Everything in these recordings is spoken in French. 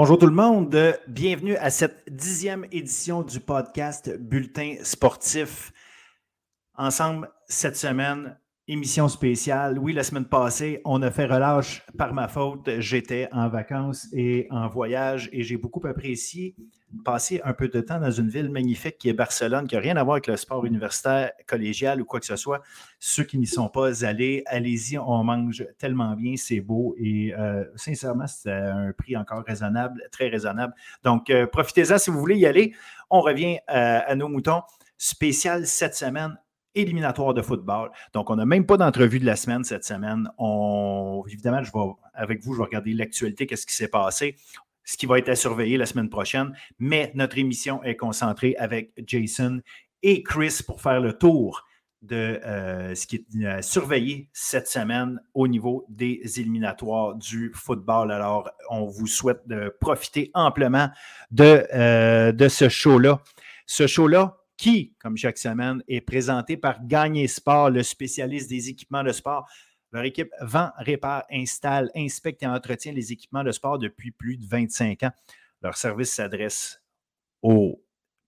Bonjour tout le monde, bienvenue à cette dixième édition du podcast Bulletin sportif. Ensemble, cette semaine, émission spéciale. Oui, la semaine passée, on a fait relâche par ma faute. J'étais en vacances et en voyage et j'ai beaucoup apprécié passer un peu de temps dans une ville magnifique qui est Barcelone, qui n'a rien à voir avec le sport universitaire, collégial ou quoi que ce soit. Ceux qui n'y sont pas allés, allez-y, on mange tellement bien, c'est beau et euh, sincèrement, c'est un prix encore raisonnable, très raisonnable. Donc, euh, profitez-en si vous voulez y aller. On revient euh, à nos moutons. Spécial cette semaine, éliminatoire de football. Donc, on n'a même pas d'entrevue de la semaine cette semaine. Évidemment, je vais, avec vous, je vais regarder l'actualité, qu'est-ce qui s'est passé, ce qui va être à surveiller la semaine prochaine. Mais notre émission est concentrée avec Jason et Chris pour faire le tour de euh, ce qui est à surveiller cette semaine au niveau des éliminatoires du football. Alors, on vous souhaite de profiter amplement de, euh, de ce show-là. Ce show-là, qui, comme chaque semaine, est présenté par Gagné Sport, le spécialiste des équipements de sport. Leur équipe vend, répare, installe, inspecte et entretient les équipements de sport depuis plus de 25 ans. Leur service s'adresse aux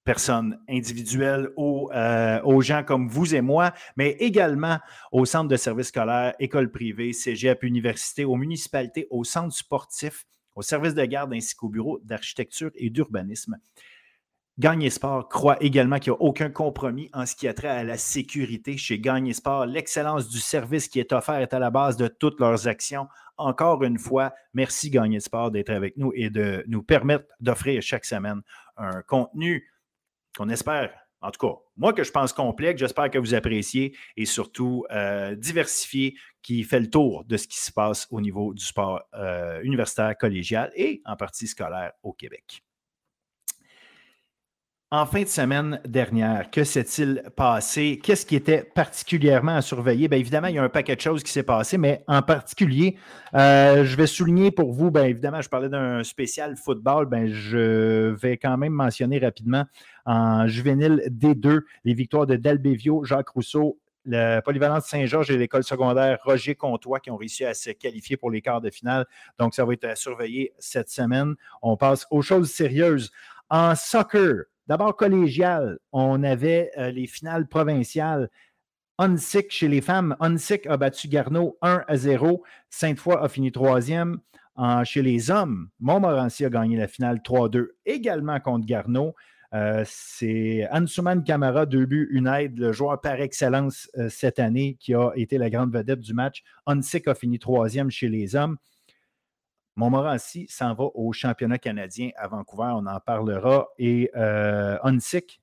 personnes individuelles, aux, euh, gens comme vous et moi, mais également aux centres de services scolaires, écoles privées, cégep, universités, aux municipalités, aux centres sportifs, aux services de garde ainsi qu'aux bureaux d'architecture et d'urbanisme. Gagné Sport croit également qu'il n'y a aucun compromis en ce qui a trait à la sécurité chez Gagné Sport. L'excellence du service qui est offert est à la base de toutes leurs actions. Encore une fois, merci Gagné Sport d'être avec nous et de nous permettre d'offrir chaque semaine un contenu qu'on espère, en tout cas, moi que je pense complet, que j'espère que vous appréciez et surtout euh, diversifié, qui fait le tour de ce qui se passe au niveau du sport euh, universitaire, collégial et en partie scolaire au Québec. En fin de semaine dernière, que s'est-il passé? Qu'est-ce qui était particulièrement à surveiller? Bien, évidemment, il y a un paquet de choses qui s'est passé, mais en particulier, euh, je vais souligner pour vous, bien évidemment, je parlais d'un spécial football, bien, je vais quand même mentionner rapidement en juvénile D2 les victoires de Delbevio, Jacques Rousseau, le Polyvalence Saint-Georges et l'école secondaire Roger Comtois qui ont réussi à se qualifier pour les quarts de finale. Donc, ça va être à surveiller cette semaine. On passe aux choses sérieuses. En soccer, D'abord, collégial, on avait euh, les finales provinciales. Onsic chez les femmes, Onsic a battu Garneau 1 à 0. Sainte-Foy a fini troisième. chez les hommes, Montmorency a gagné la finale 3-2 également contre Garneau. Euh, c'est Ansuman Camara, deux buts, une aide, le joueur par excellence euh, cette année qui a été la grande vedette du match. Onsic a fini troisième chez les hommes. Montmorency s'en va au championnat canadien à Vancouver, on en parlera. Et euh, Onsic,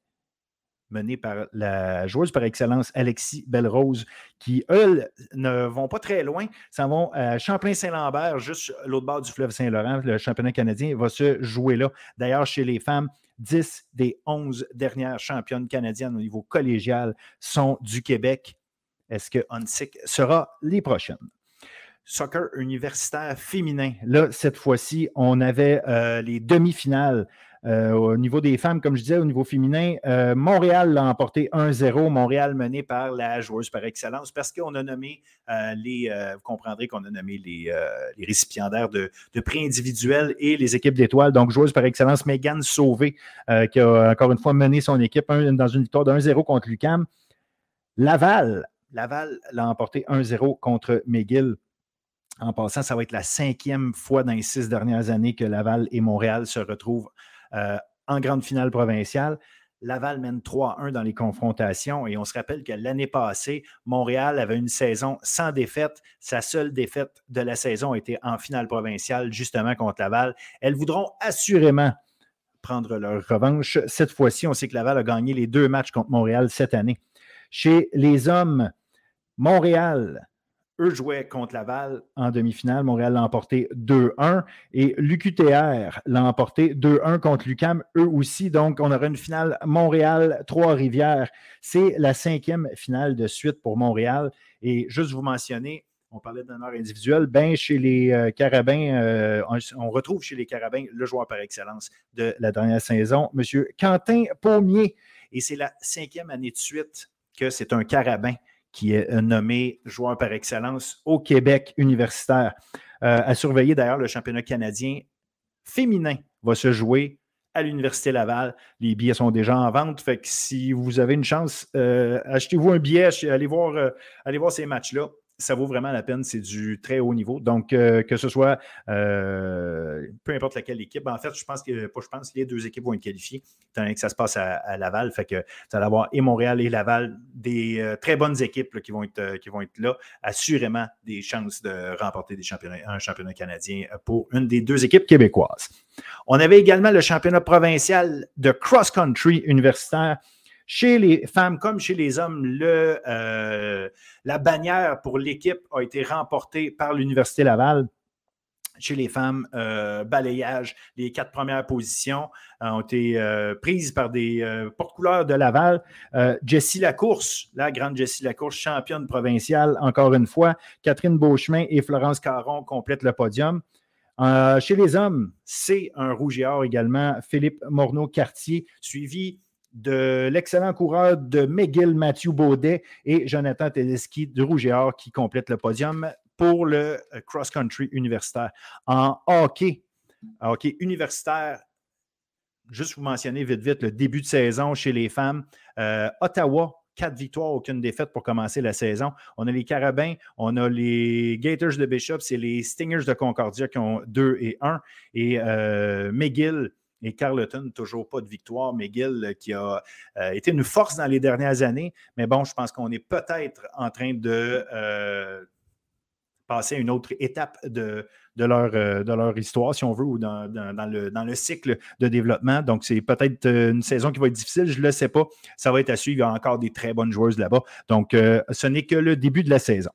mené par la joueuse par excellence Alexis Belrose, qui, eux, ne vont pas très loin, s'en vont à Champlain-Saint-Lambert, juste l'autre bord du fleuve Saint-Laurent. Le championnat canadien va se jouer là. D'ailleurs, chez les femmes, 10 des 11 dernières championnes canadiennes au niveau collégial sont du Québec. Est-ce que Onsic sera les prochaines? Soccer universitaire féminin. Là, cette fois-ci, on avait euh, les demi-finales. Euh, au niveau des femmes, comme je disais, au niveau féminin, euh, Montréal l'a emporté 1-0. Montréal mené par la joueuse par excellence parce qu'on a nommé les, vous comprendrez qu'on a nommé les, récipiendaires de, prix individuels et les équipes d'étoiles. Donc, joueuse par excellence, Megan Sauvé, qui a encore une fois mené son équipe dans une victoire de 1-0 contre Lucam. Laval, Laval l'a emporté 1-0 contre McGill. En passant, ça va être la cinquième fois dans les six dernières années que Laval et Montréal se retrouvent euh, en grande finale provinciale. Laval mène 3-1 dans les confrontations et on se rappelle que l'année passée, Montréal avait une saison sans défaite. Sa seule défaite de la saison était en finale provinciale, justement contre Laval. Elles voudront assurément prendre leur revanche. Cette fois-ci, on sait que Laval a gagné les deux matchs contre Montréal cette année. Chez les hommes, Montréal eux jouaient contre Laval en demi-finale. Montréal l'a emporté 2-1. Et l'UQTR l'a emporté 2-1 contre l'UCAM, eux aussi. Donc, on aura une finale Montréal-Trois-Rivières. C'est la cinquième finale de suite pour Montréal. Et juste vous mentionner, on parlait d'honneur individuel, ben chez les euh, Carabins, euh, on, retrouve chez les Carabins le joueur par excellence de la dernière saison, M. Quentin Pommier. Et c'est la cinquième année de suite que c'est un Carabin qui est euh, nommé joueur par excellence au Québec universitaire. Euh, à surveiller d'ailleurs le championnat canadien féminin va se jouer à l'Université Laval. Les billets sont déjà en vente. Que si vous avez une chance, euh, achetez-vous un billet, allez voir, allez voir ces matchs-là ça vaut vraiment la peine. C'est du très haut niveau. Donc, euh, que ce soit peu importe laquelle équipe, ben, en fait, je pense que pas je pense, les deux équipes vont être qualifiées, étant donné que ça se passe à, Laval. Fait que vous allez avoir et Montréal et Laval, des très bonnes équipes qui, vont être, qui vont être là. Assurément des chances de remporter des championnats, un championnat canadien pour une des deux équipes québécoises. On avait également le championnat provincial de cross-country universitaire. Chez les femmes comme chez les hommes, euh, la bannière pour l'équipe a été remportée par l'Université Laval. Chez les femmes, euh, balayage, les quatre premières positions euh, ont été prises par des porte-couleurs de Laval. Jessie Lacourse, la grande Jessie Lacourse, championne provinciale, encore une fois. Catherine Beauchemin et Florence Caron complètent le podium. Euh, chez les hommes, c'est un rouge et or également, Philippe Morneau-Cartier, suivi de l'excellent coureur de McGill, Mathieu Baudet et Jonathan Tedeschi du rouge et or qui complète le podium pour le euh, cross-country universitaire. En hockey, hockey universitaire, juste vous mentionner vite vite le début de saison chez les femmes, euh, Ottawa quatre victoires, aucune défaite pour commencer la saison. On a les Carabins, on a les Gators de Bishop, c'est les Stingers de Concordia qui ont 2 et 1. Et euh, McGill et Carleton, toujours pas de victoire. McGill euh, qui a euh, été une force dans les dernières années. Mais bon, je pense qu'on est peut-être en train de passer à une autre étape de, leur, euh, histoire, si on veut, ou dans, le, dans le cycle de développement. Donc, c'est peut-être euh, une saison qui va être difficile, je ne le sais pas. Ça va être à suivre. Il y a encore des très bonnes joueuses là-bas. Donc, euh, ce n'est que le début de la saison.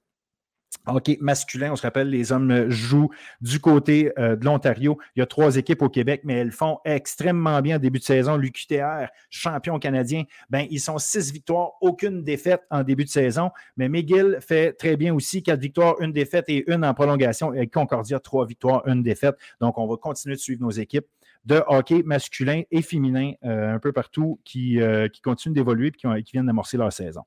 OK, masculin, on se rappelle, les hommes jouent du côté euh, de l'Ontario. Il y a trois équipes au Québec, mais elles font extrêmement bien en début de saison. L'UQTR, champion canadien, ben, ils sont six victoires, aucune défaite en début de saison. Mais McGill fait très bien aussi, quatre victoires, une défaite et une en prolongation. Et Concordia, trois victoires, une défaite. Donc, on va continuer de suivre nos équipes de hockey masculin et féminin euh, un peu partout qui, euh, qui continuent d'évoluer et qui viennent d'amorcer leur saison.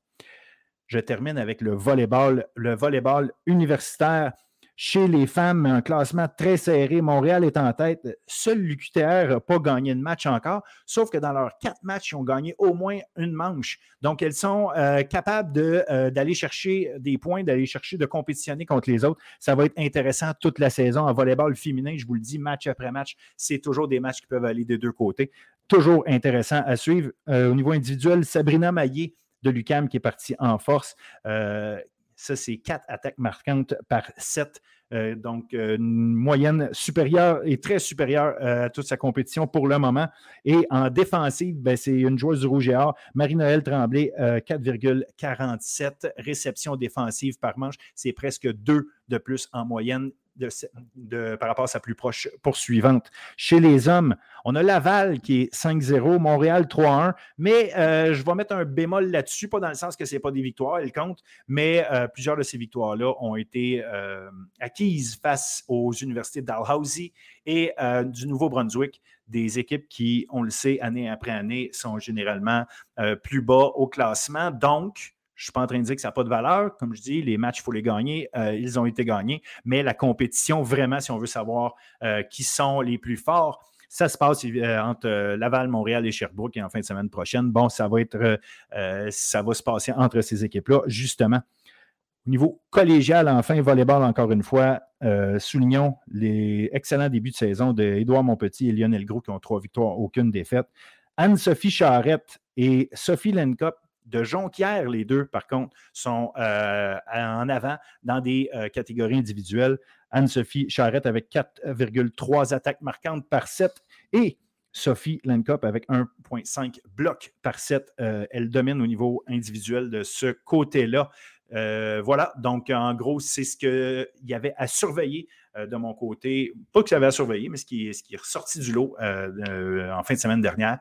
Je termine avec le volleyball, le volleyball universitaire. Chez les femmes, un classement très serré. Montréal est en tête. Seul l'UQTR n'a pas gagné de match encore, sauf que dans leurs quatre matchs, ils ont gagné au moins une manche. Donc, elles sont euh, capables euh, d'aller chercher des points, d'aller chercher de compétitionner contre les autres. Ça va être intéressant toute la saison. En volleyball féminin, je vous le dis, match après match, c'est toujours des matchs qui peuvent aller des deux côtés. Toujours intéressant à suivre. Euh, au niveau individuel, Sabrina Maillé, de Lucam qui est parti en force. Euh, ça, c'est quatre attaques marquantes par sept. Euh, donc, euh, une moyenne supérieure et très supérieure à toute sa compétition pour le moment. Et en défensive, ben, c'est une joueuse du Rouge et Or, Marie-Noël Tremblay, 4,47 réceptions défensives par manche. C'est presque deux de plus en moyenne par rapport à sa plus proche poursuivante. Chez les hommes, on a Laval qui est 5-0, Montréal 3-1, mais euh, je vais mettre un bémol là-dessus, pas dans le sens que ce n'est pas des victoires, elles comptent, mais euh, plusieurs de ces victoires-là ont été euh, acquises face aux universités Dalhousie et du Nouveau-Brunswick, des équipes qui, on le sait, année après année, sont généralement plus bas au classement. Donc, je ne suis pas en train de dire que ça n'a pas de valeur. Comme je dis, les matchs, il faut les gagner. Euh, ils ont été gagnés. Mais la compétition, vraiment, si on veut savoir euh, qui sont les plus forts, ça se passe euh, entre Laval, Montréal et Sherbrooke et en fin de semaine prochaine. Bon, ça va se passer entre ces équipes-là, justement. Au niveau collégial, enfin, volleyball, encore une fois, soulignons les excellents débuts de saison d'Édouard Monpetit et Lionel Gros qui ont trois victoires, aucune défaite. Anne-Sophie Charrette et Sophie Lencop de Jonquière, les deux, par contre, sont euh, en avant dans des euh, catégories individuelles. Anne-Sophie Charrette avec 4,3 attaques marquantes par 7 et Sophie Lenkop avec 1,5 blocs par 7. Euh, elle domine au niveau individuel de ce côté-là. voilà, donc en gros, c'est ce qu'il y avait à surveiller de mon côté. Pas que j'avais à surveiller, mais ce qui, ce qui est ressorti du lot en fin de semaine dernière.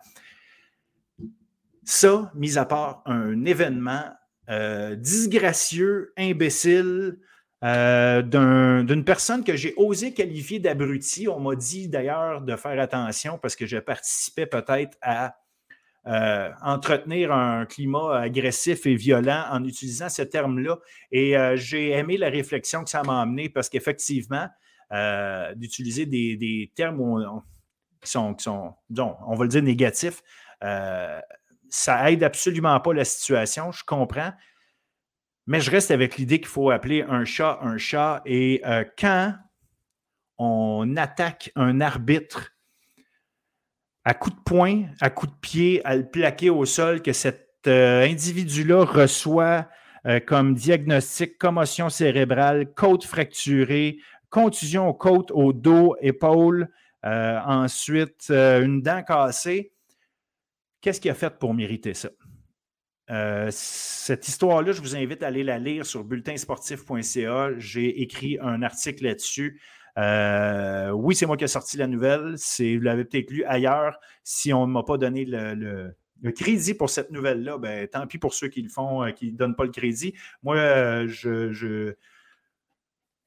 Ça, mis à part un événement euh, disgracieux, imbécile, euh, d'une personne que j'ai osé qualifier d'abruti. On m'a dit d'ailleurs de faire attention parce que je participais peut-être à euh, entretenir un climat agressif et violent en utilisant ce terme-là. Et j'ai aimé la réflexion que ça m'a amené parce qu'effectivement, d'utiliser des, termes qui, sont, sont on va le dire, négatifs. Ça aide absolument pas la situation, je comprends. Mais je reste avec l'idée qu'il faut appeler un chat un chat. Et quand on attaque un arbitre à coup de poing, à coup de pied, à le plaquer au sol, que cet euh, individu-là reçoit euh, comme diagnostic commotion cérébrale, côte fracturée, contusion aux côtes, au dos, épaule, euh, ensuite une dent cassée. Qu'est-ce qu'il a fait pour mériter ça? cette histoire-là, je vous invite à aller la lire sur bulletinsportif.ca. J'ai écrit un article là-dessus. Euh, oui, c'est moi qui ai sorti la nouvelle. Vous l'avez peut-être lu ailleurs. Si on ne m'a pas donné le, crédit pour cette nouvelle-là, ben, tant pis pour ceux qui le font, euh, qui ne donnent pas le crédit. Moi, euh, je,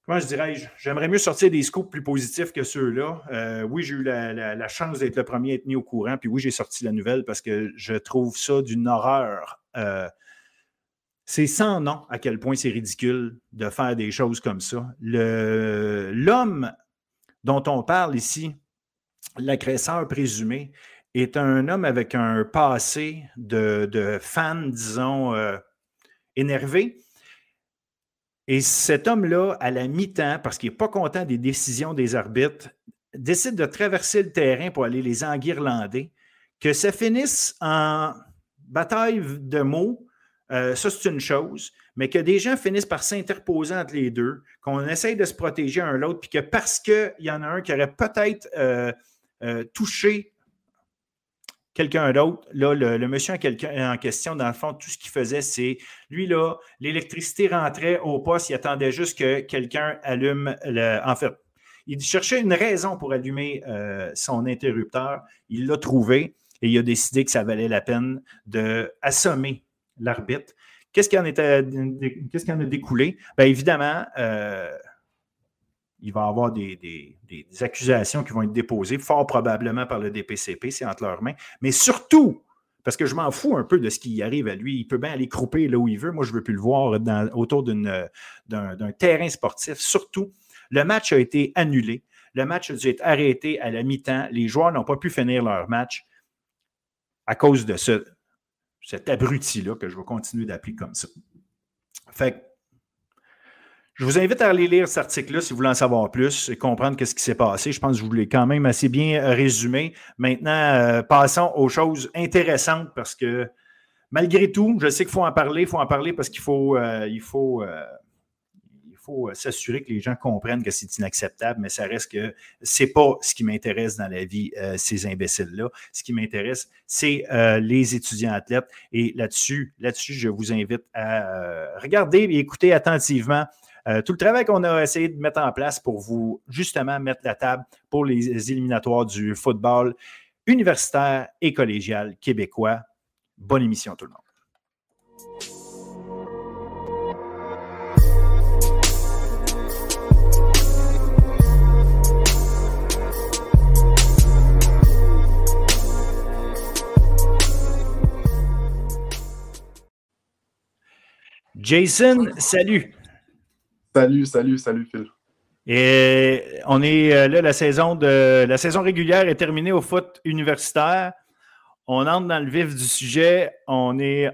comment je dirais, j'aimerais mieux sortir des scoops plus positifs que ceux-là. oui, j'ai eu la, chance d'être le premier à être mis au courant, puis oui, j'ai sorti la nouvelle parce que je trouve ça d'une horreur. C'est sans nom à quel point c'est ridicule de faire des choses comme ça. L'homme dont on parle ici, l'agresseur présumé, est un homme avec un passé de, de fan, disons, euh, énervé. Et cet homme-là, à la mi-temps, parce qu'il n'est pas content des décisions des arbitres, décide de traverser le terrain pour aller les enguirlander, que ça finisse en bataille de mots euh, ça, c'est une chose, mais que des gens finissent par s'interposer entre les deux, qu'on essaye de se protéger un l'autre, puis que parce qu'il y en a un qui aurait peut-être euh, euh, touché quelqu'un d'autre, là, le, monsieur en, en, question, dans le fond, tout ce qu'il faisait, c'est, lui, là, l'électricité rentrait au poste, il attendait juste que quelqu'un allume le... En fait, il cherchait une raison pour allumer son interrupteur, il l'a trouvé, et il a décidé que ça valait la peine d'assommer l'arbitre. Qu'est-ce qui en, qu'est-ce qui en a découlé? Bien évidemment, euh, il va y avoir des, accusations qui vont être déposées, fort probablement par le DPCP, c'est entre leurs mains, mais surtout, parce que je m'en fous un peu de ce qui arrive à lui, il peut bien aller crouper là où il veut, moi je ne veux plus le voir autour d'un, terrain sportif. Surtout, le match a été annulé, le match a dû être arrêté à la mi-temps, les joueurs n'ont pas pu finir leur match à cause de ce, cet abruti-là que je vais continuer d'appeler comme ça. Fait je vous invite à aller lire cet article-là si vous voulez en savoir plus et comprendre ce qui s'est passé. Je pense que je vous l'ai quand même assez bien euh, résumé. Maintenant, euh, passons aux choses intéressantes parce que malgré tout, je sais qu'il faut en parler, il faut en parler parce qu'il faut, euh, il faut faut s'assurer que les gens comprennent que c'est inacceptable, mais ça reste que c'est pas ce qui m'intéresse dans la vie, ces imbéciles-là. Ce qui m'intéresse, c'est les étudiants athlètes. Et là-dessus, là-dessus, je vous invite à regarder et écouter attentivement tout le travail qu'on a essayé de mettre en place pour vous justement mettre la table pour les éliminatoires du football universitaire et collégial québécois. Bonne émission tout le monde. Jason, salut. Salut, salut, salut Phil. Et on est euh, là, la saison, de, la saison régulière est terminée au foot universitaire. On entre dans le vif du sujet. On est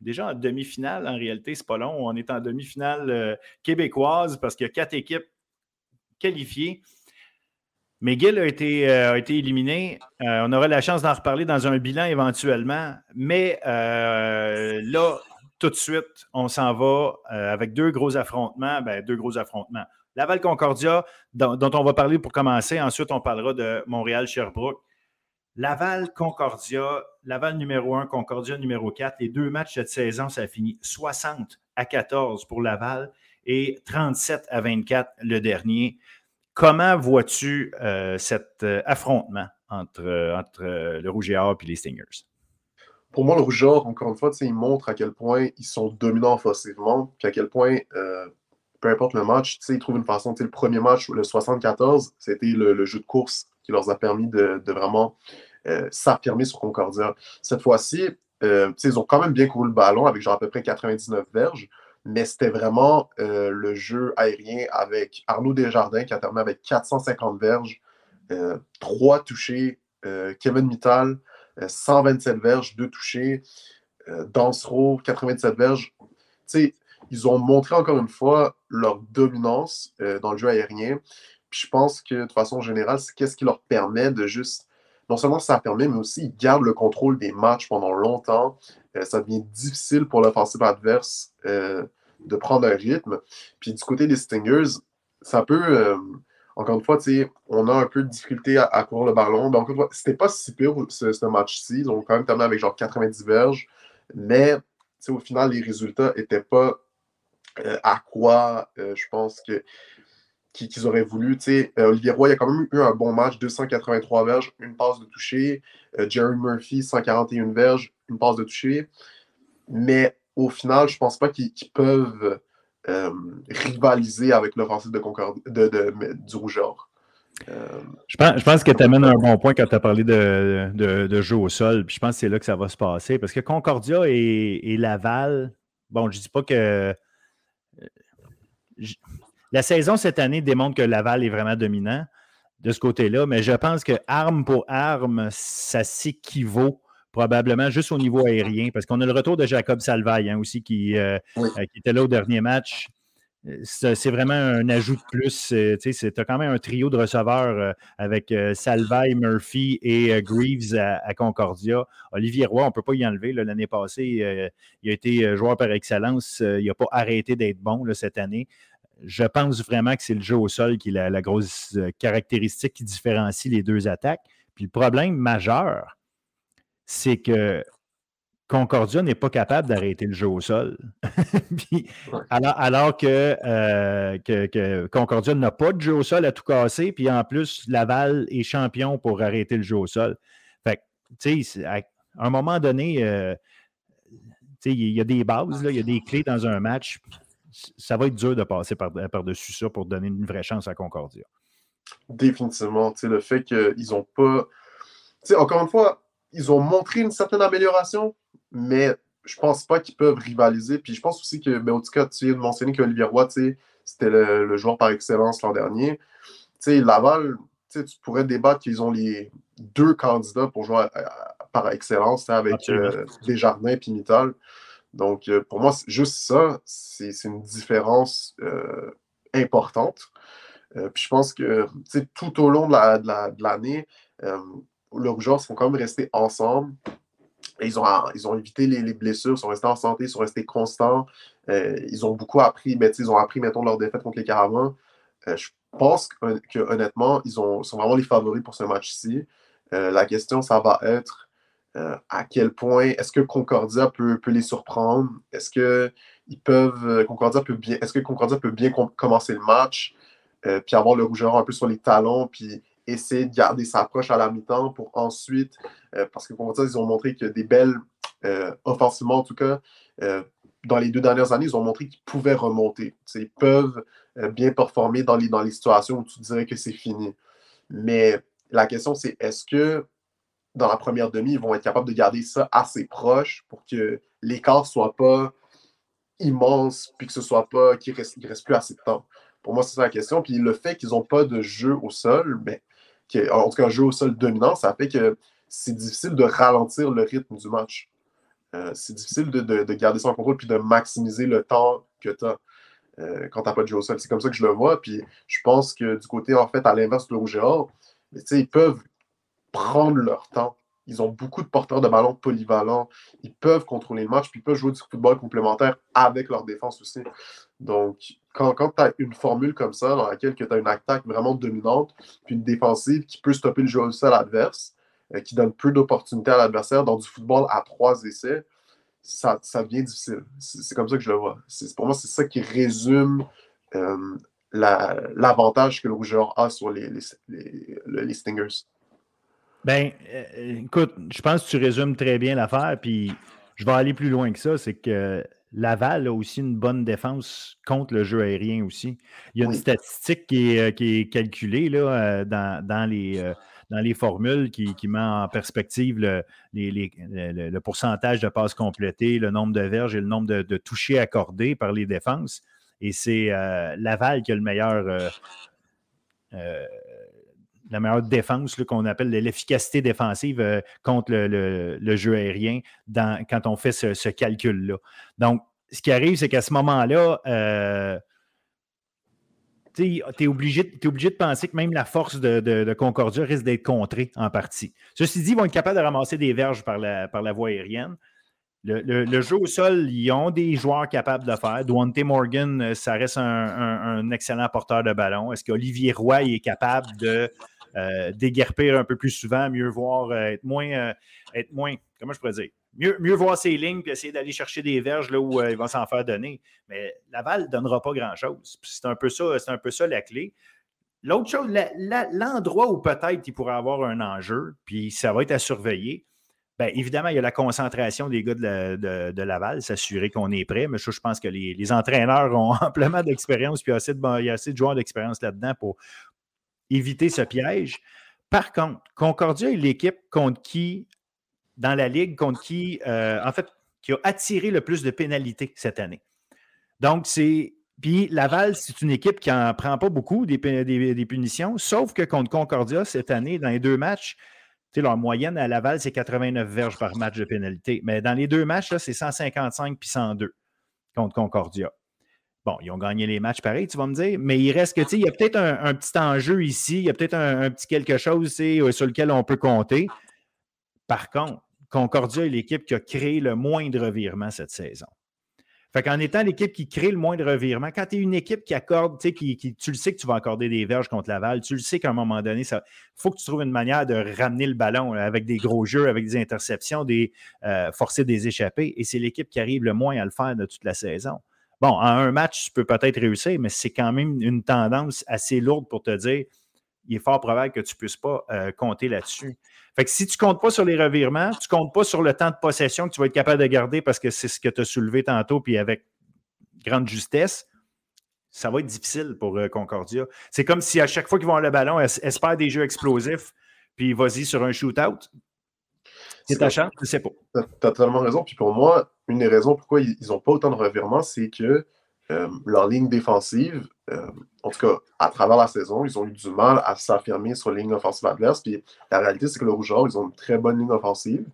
déjà en demi-finale, en réalité, c'est pas long. On est en demi-finale euh, québécoise parce qu'il y a quatre équipes qualifiées. McGill a été, euh, a été éliminé. on aura la chance d'en reparler dans un bilan éventuellement. Mais là, tout de suite, on s'en va euh, avec deux gros affrontements. Ben, deux gros affrontements. Laval-Concordia, dont, on va parler pour commencer. Ensuite, on parlera de Montréal-Sherbrooke. Laval-Concordia, Laval numéro 1, Concordia numéro 4. Les deux matchs cette saison, ça a fini 60 à 14 pour Laval et 37 à 24 le dernier. Comment vois-tu euh, cet euh, affrontement entre, entre le Rouge et Or et les Stingers? Pour moi, le Rougeur, encore une fois, il montre à quel point ils sont dominants offensivement, puis à quel point, euh, peu importe le match, ils trouvent une façon. Le premier match, le 74, c'était le, jeu de course qui leur a permis de, vraiment euh, s'affirmer sur Concordia. Cette fois-ci, euh, ils ont quand même bien couru le ballon avec genre à peu près 99 verges. mais c'était vraiment le jeu aérien avec Arnaud Desjardins qui a terminé avec 450 verges, 3 touchés, Kevin Mittal, 127 verges, 2 touchés, Dansero, 97 verges. ils ont montré encore une fois leur dominance dans le jeu aérien. Puis je pense que de façon générale, c'est qu'est-ce qui leur permet de juste. Non seulement ça permet, mais aussi ils gardent le contrôle des matchs pendant longtemps. Euh, ça devient difficile pour l'offensive adverse euh, de prendre un rythme. Puis du côté des Stingers, ça peut. Euh, encore une fois, on a un peu de difficulté à, courir le ballon. Donc, c'était pas si pire ce, match-ci. Ils quand même terminé avec genre 90 verges. Mais au final, les résultats n'étaient pas à quoi je pense que qu'ils auraient voulu. Euh, Olivier Roy il a quand même eu un bon match, 283 verges, une passe de toucher. Euh, Jerry Murphy, 141 verges, une passe de toucher. Mais au final, je ne pense pas qu'ils peuvent euh, rivaliser avec l'offensive de, de, du Rougeur. Je pense, je, pense, que tu amènes un bon point quand tu as parlé de, de, jeu au sol. Puis je pense que c'est là que ça va se passer. Parce que Concordia et, Laval, bon, je ne dis pas que. La saison cette année démontre que Laval est vraiment dominant de ce côté-là, mais je pense que arme pour arme, ça s'équivaut probablement juste au niveau aérien, parce qu'on a le retour de Jacob Salvaille hein, aussi qui, euh, euh, qui, était là au dernier match. C'est vraiment un ajout de plus. Euh, tu as quand même un trio de receveurs avec Salvaille, Murphy et Greaves à, Concordia. Olivier Roy, on ne peut pas y enlever. L'année passée, il a été joueur par excellence. il n'a pas arrêté d'être bon cette année je pense vraiment que c'est le jeu au sol qui est la, grosse euh, caractéristique qui différencie les deux attaques. Puis le problème majeur, c'est que Concordia n'est pas capable d'arrêter le jeu au sol. alors, euh, que, Concordia n'a pas de jeu au sol à tout casser, puis en plus, Laval est champion pour arrêter le jeu au sol. Fait tu sais, à un moment donné, euh, il y a des bases, il y a des clés dans un match ça va être dur de passer par-dessus ça pour donner une vraie chance à Concordia. Définitivement. Le fait qu'ils n'ont pas. encore une fois, ils ont montré une certaine amélioration, mais je pense pas qu'ils peuvent rivaliser. Puis je pense aussi que, ben, en tout cas, tu viens de mentionner qu'Olivier Roy, c'était le, joueur par excellence l'an dernier. sais, Laval, tu pourrais débattre qu'ils ont les deux candidats pour jouer par excellence avec euh, Desjardins et Mittal. Donc, euh, pour moi, juste ça, c'est une différence euh, importante. Puis je pense que tout au long de l'année, la, le Rougeur sont quand même restés ensemble. Ils, ont, ils ont évité les, blessures, ils sont restés en santé, ils sont restés constants. ils ont beaucoup appris, mais ils ont appris, mettons, leur défaite contre les Caravans. je pense que, honnêtement, ils ont, sont vraiment les favoris pour ce match-ci. la question, ça va être euh, à quel point est-ce que Concordia peut, peut les surprendre? Est-ce que ils peuvent euh, Concordia peut bien est-ce que Concordia peut bien commencer le match? Euh, puis avoir le rougeur un peu sur les talons puis essayer de garder sa approche à la mi-temps pour ensuite parce que Concordia ils ont montré que des belles offensivement en tout cas dans les deux dernières années ils ont montré qu'ils pouvaient remonter ils peuvent bien performer dans les, dans les situations où tu dirais que c'est fini mais la question c'est est-ce que dans la première demi, ils vont être capables de garder ça assez proche pour que l'écart ne soit pas immense, puis que ce soit pas qu'il ne reste, reste, plus assez de temps? Pour moi, c'est ça la question. Puis le fait qu'ils n'ont pas de jeu au sol, mais en tout cas jeu au sol dominant, ça fait que c'est difficile de ralentir le rythme du match. Euh, c'est difficile de, garder en contrôle puis de maximiser le temps que tu as euh, quand tu n'as pas de jeu au sol. C'est comme ça que je le vois. Puis je pense que du côté, en fait, à l'inverse de rouge et ils peuvent prendre leur temps. Ils ont beaucoup de porteurs de ballon polyvalents. Ils peuvent contrôler le match, puis ils peuvent jouer du football complémentaire avec leur défense aussi. Donc, quand, quand tu as une formule comme ça, dans laquelle tu as une attaque vraiment dominante, puis une défensive qui peut stopper le jeu au sol adverse, euh, qui donne peu d'opportunités à l'adversaire dans du football à trois essais, ça, ça devient difficile. C'est comme ça que je le vois. Pour moi, c'est ça qui résume euh, l'avantage que le rougeur a sur les, les, les Stingers. Ben, euh, écoute, je pense que tu résumes très bien l'affaire, puis je vais aller plus loin que ça, c'est que Laval a aussi une bonne défense contre le jeu aérien aussi. Il y a une statistique qui est, euh, calculée là, euh, dans, les, dans les formules qui, met en perspective le, pourcentage de passes complétées, le nombre de verges et le nombre de, touchés accordés par les défenses. Et c'est euh, Laval qui a le meilleur, euh, euh, la meilleure défense qu'on appelle l'efficacité défensive contre le, jeu aérien quand on fait ce, calcul-là. Donc, ce qui arrive, c'est qu'à ce moment-là, tu es obligé, obligé de penser que même la force de, Concordia risque d'être contrée en partie. Ceci dit, ils vont être capables de ramasser des verges par la, par la voie aérienne. Le, jeu au sol, ils ont des joueurs capables de faire. Duante Morgan, euh, ça reste un, excellent porteur de ballon. Est-ce qu'Olivier Roy est capable de euh, déguerpir un peu plus souvent, mieux voir, euh, être moins, être moins, comment je pourrais dire, mieux, voir ses lignes puis essayer d'aller chercher des verges là où euh, il va s'en faire donner. Mais Laval ne donnera pas grand-chose. C'est un, peu ça, c'est un peu ça la clé. L'autre chose, l'endroit où peut-être il pourrait avoir un enjeu, puis ça va être à surveiller, bien, évidemment, il y a la concentration des gars de, Laval, s'assurer qu'on est prêt. Mais je, pense que les, entraîneurs ont amplement d'expérience, puis de, il y a assez de joueurs d'expérience là-dedans pour éviter ce piège. Par contre, Concordia est l'équipe contre qui dans la ligue contre qui, euh, en fait, qui a attiré le plus de pénalités cette année. Donc, c'est. Puis Laval, c'est une équipe qui n'en prend pas beaucoup des, des, punitions, sauf que contre Concordia, cette année, dans les deux matchs, leur moyenne à Laval, c'est 89 verges par match de pénalité. Mais dans les deux matchs, c'est 155 puis 102 contre Concordia. Bon, ils ont gagné les matchs pareil, tu vas me dire, mais il reste que, tu sais, il y a peut-être un, petit enjeu ici, il y a peut-être un, petit quelque chose sur lequel on peut compter. Par contre, Concordia est l'équipe qui a créé le moindre virement cette saison. Fait qu'en étant l'équipe qui crée le moindre revirement, quand tu es une équipe qui accorde, qui, qui, tu le sais que tu vas accorder des verges contre Laval, tu le sais qu'à un moment donné, il faut que tu trouves une manière de ramener le ballon avec des gros jeux, avec des interceptions, des euh, forcer des échappées, et c'est l'équipe qui arrive le moins à le faire de toute la saison. Bon, en un match, tu peux peut-être réussir, mais c'est quand même une tendance assez lourde pour te dire il est fort probable que tu ne puisses pas euh, compter là-dessus. Fait que si tu ne comptes pas sur les revirements, tu ne comptes pas sur le temps de possession que tu vas être capable de garder parce que c'est ce que tu as soulevé tantôt, puis avec grande justesse, ça va être difficile pour euh, Concordia. C'est comme si à chaque fois qu'ils vont avoir le ballon, espère des jeux explosifs, puis vas-y sur un shootout. C'est ta chance, je ne sais pas. Tu as, totalement raison. Puis pour moi, une des raisons pourquoi ils n'ont pas autant de revirements, c'est que euh, leur ligne défensive, euh, en tout cas, à travers la saison, ils ont eu du mal à s'affirmer sur la ligne offensive adverse. Puis la réalité, c'est que le Rougeur, ils ont une très bonne ligne offensive.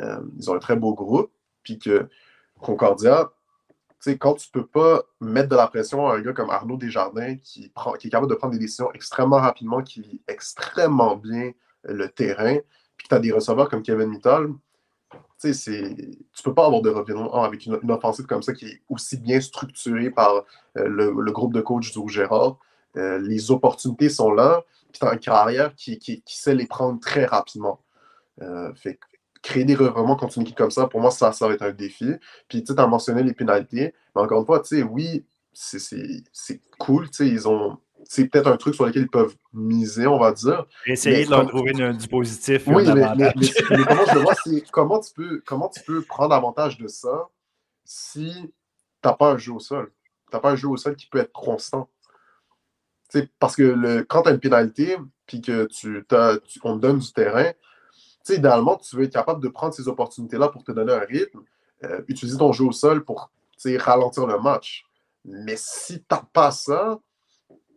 Euh, ils ont un très beau groupe. Puis que Concordia, tu sais, quand tu peux pas mettre de la pression à un gars comme Arnaud Desjardins qui, prend, qui est capable de prendre des décisions extrêmement rapidement, qui lit extrêmement bien le terrain, puis tu as des receveurs comme Kevin Mittal, tu ne peux pas avoir de revirement avec une, offensive comme ça qui est aussi bien structurée par euh, le, groupe de coach du Gérard. Euh, les opportunités sont là, puis tu as un carrière qui, qui, sait les prendre très rapidement. Euh, fait créer des revirements contre une équipe comme ça, pour moi, ça, ça va être un défi. Puis tu as mentionné les pénalités, mais encore une fois, oui, c'est cool, ils ont c'est peut-être un truc sur lequel ils peuvent miser, on va dire. Essayer de leur trouver du positif. Oui, mais, comment je le vois, c'est comment tu, peux, comment tu peux prendre avantage de ça si tu n'as pas un jeu au sol? Tu n'as pas un jeu au sol qui peut être constant. parce que le, quand tu as une pénalité, puis que tu, on te donne du terrain, idéalement, tu veux être capable de prendre ces opportunités-là pour te donner un rythme, euh, utiliser ton jeu au sol pour ralentir le match. Mais si tu n'as pas ça,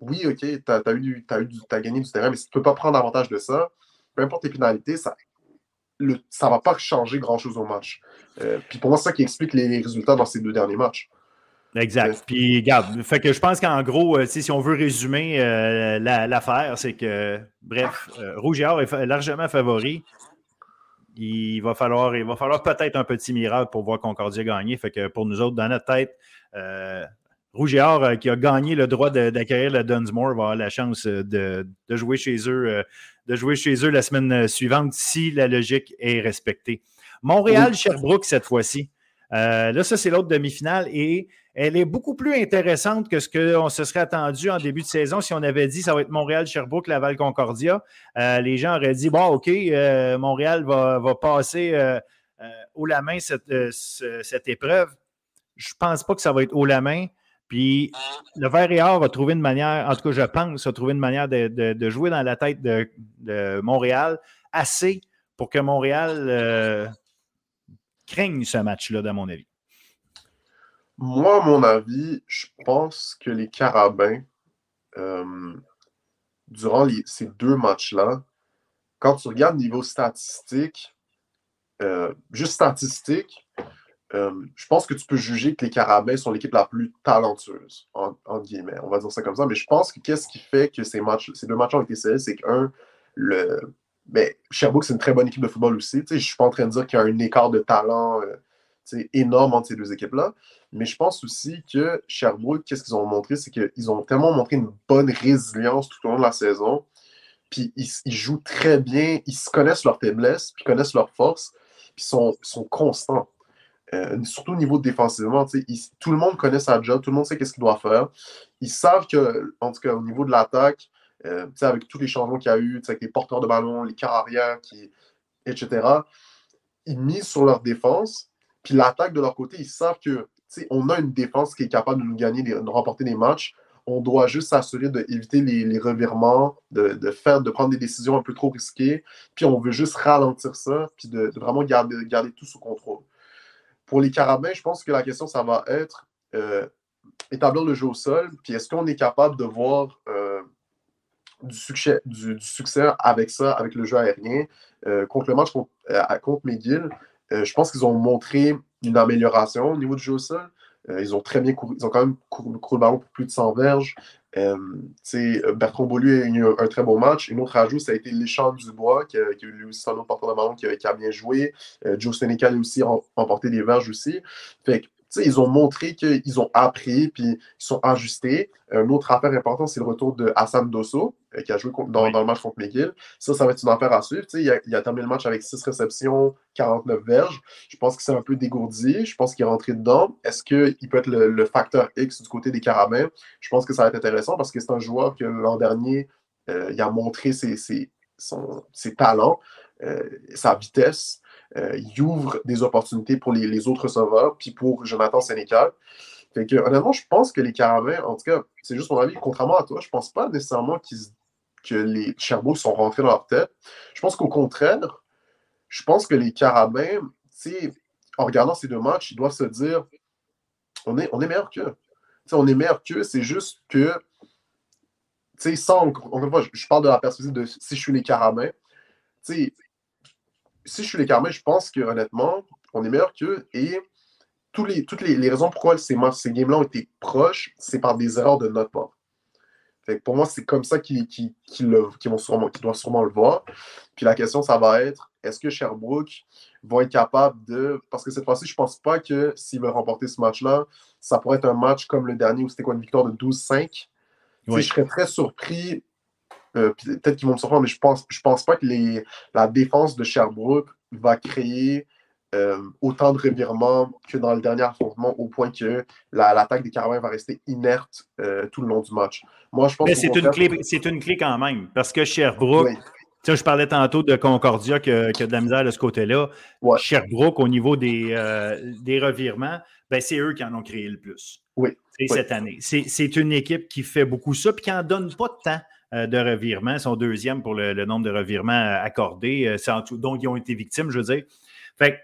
oui, OK, tu as, as, gagné du terrain, mais si tu ne peux pas prendre avantage de ça, peu importe tes pénalités, ça ne va pas changer grand-chose au match. Euh, puis pour moi, c'est ça qui explique les, résultats dans ces deux derniers matchs. Exact. Puis, regarde, fait que je pense qu'en gros, euh, si on veut résumer euh, l'affaire, c'est que, bref, Rouge et Or est largement favori. Il va falloir, il va falloir peut-être un petit miracle pour voir Concordia gagner. Fait que pour nous autres, dans notre tête, Rouge et Or, euh, qui a gagné le droit d'acquérir le Dunsmore, va avoir la chance euh, de, jouer chez eux, euh, de jouer chez eux la semaine suivante si la logique est respectée. Montréal-Sherbrooke cette fois-ci. là, ça, c'est l'autre demi-finale et elle est beaucoup plus intéressante que ce qu'on se serait attendu en début de saison si on avait dit ça va être Montréal-Sherbrooke, Laval-Concordia. les gens auraient dit bon, OK, Montréal va, passer haut la main cette, cette épreuve. Je ne pense pas que ça va être haut la main. Puis le Vert et Or a trouvé une manière, en tout cas, je pense, a trouvé une manière de, jouer dans la tête de, Montréal assez pour que Montréal euh, craigne ce match-là, dans mon avis. Moi, à mon avis, je pense que les Carabins, euh, durant ces deux matchs-là, quand tu regardes niveau statistique, euh, juste statistique, euh, je pense que tu peux juger que les Carabins sont l'équipe la plus talentueuse, en, guillemets. On va dire ça comme ça. Mais je pense que qu'est-ce qui fait que ces, deux matchs ont été serrés, c'est qu'un, le. Ben, Sherbrooke, c'est une très bonne équipe de football aussi. Je ne suis pas en train de dire qu'il y a un écart de talent euh, énorme entre ces deux équipes-là. Mais je pense aussi que Sherbrooke, qu'est-ce qu'ils ont montré, c'est qu'ils ont tellement montré une bonne résilience tout au long de la saison. Puis ils, jouent très bien, ils se connaissent leurs faiblesses, puis connaissent leurs forces, puis sont, sont constants. Euh, surtout au niveau défensivement, tout le monde connaît sa job, tout le monde sait qu'est-ce qu'il doit faire. Ils savent que, en tout cas, au niveau de l'attaque, euh, avec tous les changements qu'il y a eu, avec les porteurs de ballon, les carrières, etc., ils misent sur leur défense. Puis l'attaque de leur côté, ils savent que on a une défense qui est capable de nous gagner, de remporter des matchs. On doit juste s'assurer d'éviter les, revirements, de, faire, de prendre des décisions un peu trop risquées. Puis on veut juste ralentir ça, puis de, vraiment garder tout sous contrôle. Pour les carabins, je pense que la question, ça va être euh, établir le jeu au sol, puis est-ce qu'on est capable de voir euh, du, succès, avec ça, avec le jeu aérien? Euh, contre le match contre, contre McGill, je pense qu'ils ont montré une amélioration au niveau du jeu au sol. Ils ont très bien couru, ils ont quand même couru, le ballon pour plus de 100 verges. Bertrand Beaulieu a eu un, très beau match. Une autre ajout, ça a été Léchant Dubois, qui, qui a eu aussi autre porteur de ballon qui, a bien joué. Joe Sénécal aussi remporté des verges aussi. Fait que ils ont montré qu'ils ont appris puis ils sont ajustés. Une autre affaire importante, c'est le retour de Hassan Dosso, euh, qui a joué dans, le match contre McGill. Ça, ça va être une affaire à suivre. Il a, il a, terminé le match avec 6 réceptions, 49 verges. Je pense que c'est un peu dégourdi. Je pense qu'il est rentré dedans. Est-ce qu'il peut être le, facteur X du côté des Carabins? Je pense que ça va être intéressant parce que c'est un joueur que l'an dernier, euh, il a montré ses, ses, ses talents, euh, sa vitesse. Euh, il ouvre des opportunités pour les, autres sauveurs, puis pour Jonathan Sénécal. Fait que, honnêtement, je pense que les Caravans, en tout cas, c'est juste mon avis, contrairement à toi, je pense pas nécessairement que les Sherbrooke sont rentrés dans leur tête. Je pense qu'au contraire, je pense que les Carabins, en regardant ces deux matchs, ils doivent se dire on est, on est meilleur qu'eux. on est meilleur qu'eux, c'est juste que, sans, encore une fois, je, parle de la perspective de si je suis les Carabins, si je suis les Carmets, je pense que honnêtement, on est meilleur qu'eux. Et tous les, toutes les, raisons pourquoi ces, ces games-là ont été proches, c'est par des erreurs de notre part. pour moi, c'est comme ça qu'ils vont sûrement, doivent sûrement le voir. Puis la question, ça va être est-ce que Sherbrooke vont être capables de. Parce que cette fois-ci, je ne pense pas que s'ils veulent remporter ce match-là, ça pourrait être un match comme le dernier où c'était quoi une victoire de 12-5. Je serais très surpris euh, peut-être qu'ils vont me surprendre, mais je pense, je pense pas que les, la défense de Sherbrooke va créer euh, autant de revirements que dans le dernier affrontement, au point que l'attaque des Carabins va rester inerte euh, tout le long du match. Moi, je pense Mais c'est une, clé, une clé quand même, parce que Sherbrooke, je parlais tantôt de Concordia qui a, de la misère de ce côté-là. Sherbrooke, au niveau des, des revirements, ben, c'est eux qui en ont créé le plus. Oui. Cette année. C'est une équipe qui fait beaucoup ça, puis qui n'en donne pas de temps. Euh, de revirements, sont deuxième pour le, nombre de revirements euh, accordés, euh, dont ils ont été victimes, je veux dire. Fait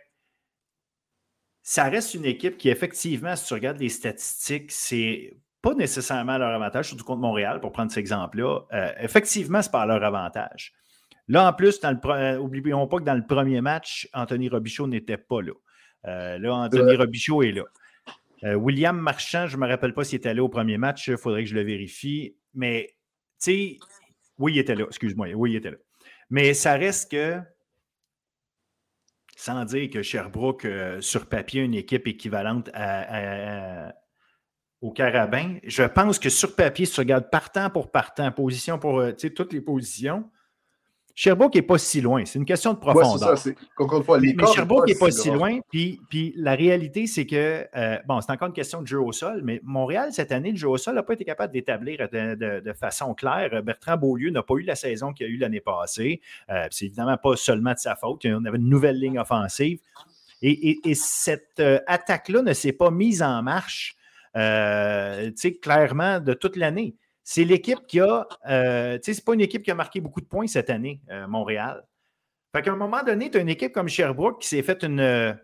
ça reste une équipe qui, effectivement, si tu regardes les statistiques, c'est pas nécessairement à leur avantage, surtout contre Montréal, pour prendre cet exemple-là. effectivement, c'est pas à leur avantage. Là, en plus, n'oublions pas que dans le premier match, Anthony Robichaud n'était pas là. là, Anthony Robichaud est là. William Marchand, je ne me rappelle pas s'il était là au premier match, il faudrait que je le vérifie. Mais sais, oui, il était là, excuse-moi, oui, il était là. Mais ça reste que, sans dire que Sherbrooke, euh, sur papier, une équipe équivalente au Carabin, je pense que sur papier, si tu regardes partant pour partant, position pour euh, toutes les positions, Sherbrooke n'est pas si loin. C'est une question de profondeur. c'est ça. mais, Sherbrooke n'est pas, si loin. Puis, puis, la réalité, c'est que, euh, bon, c'est encore une question de jeu au sol, mais Montréal, cette année, le jeu au sol n'a pas été capable d'établir de, façon claire. Bertrand Beaulieu n'a pas eu la saison qu'il a eu l'année passée. Euh, c'est évidemment pas seulement de sa faute. On avait une nouvelle ligne offensive. Et, cette euh, attaque-là ne s'est pas mise en marche euh, clairement de toute l'année. C'est l'équipe qui a. Euh, c'est pas une équipe qui a marqué beaucoup de points cette année, euh, Montréal. Fait qu'à un moment donné, tu as une équipe comme Sherbrooke qui s'est fait une,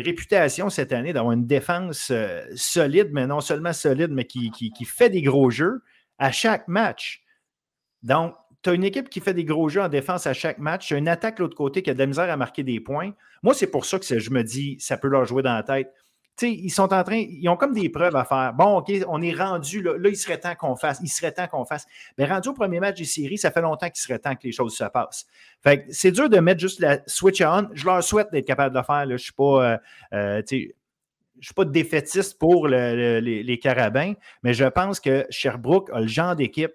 réputation cette année d'avoir une défense solide, mais non seulement solide, mais qui, qui, fait des gros jeux à chaque match. Donc, tu as une équipe qui fait des gros jeux en défense à chaque match. Tu as une attaque de l'autre côté qui a de la misère à marquer des points. Moi, c'est pour ça que je me dis, ça peut leur jouer dans la tête. Ils sont en train, ils ont comme des preuves à faire. Bon, OK, on est rendu là. Il serait temps qu'on fasse. Il serait temps qu'on fasse. Mais rendu au premier match des séries, ça fait longtemps qu'il serait temps que les choses se passent. Fait c'est dur de mettre juste la switch on. Je leur souhaite d'être capable de le faire. Je ne suis pas. Euh, euh, suis pas défaitiste pour les, les, carabins, mais je pense que Sherbrooke a le genre d'équipe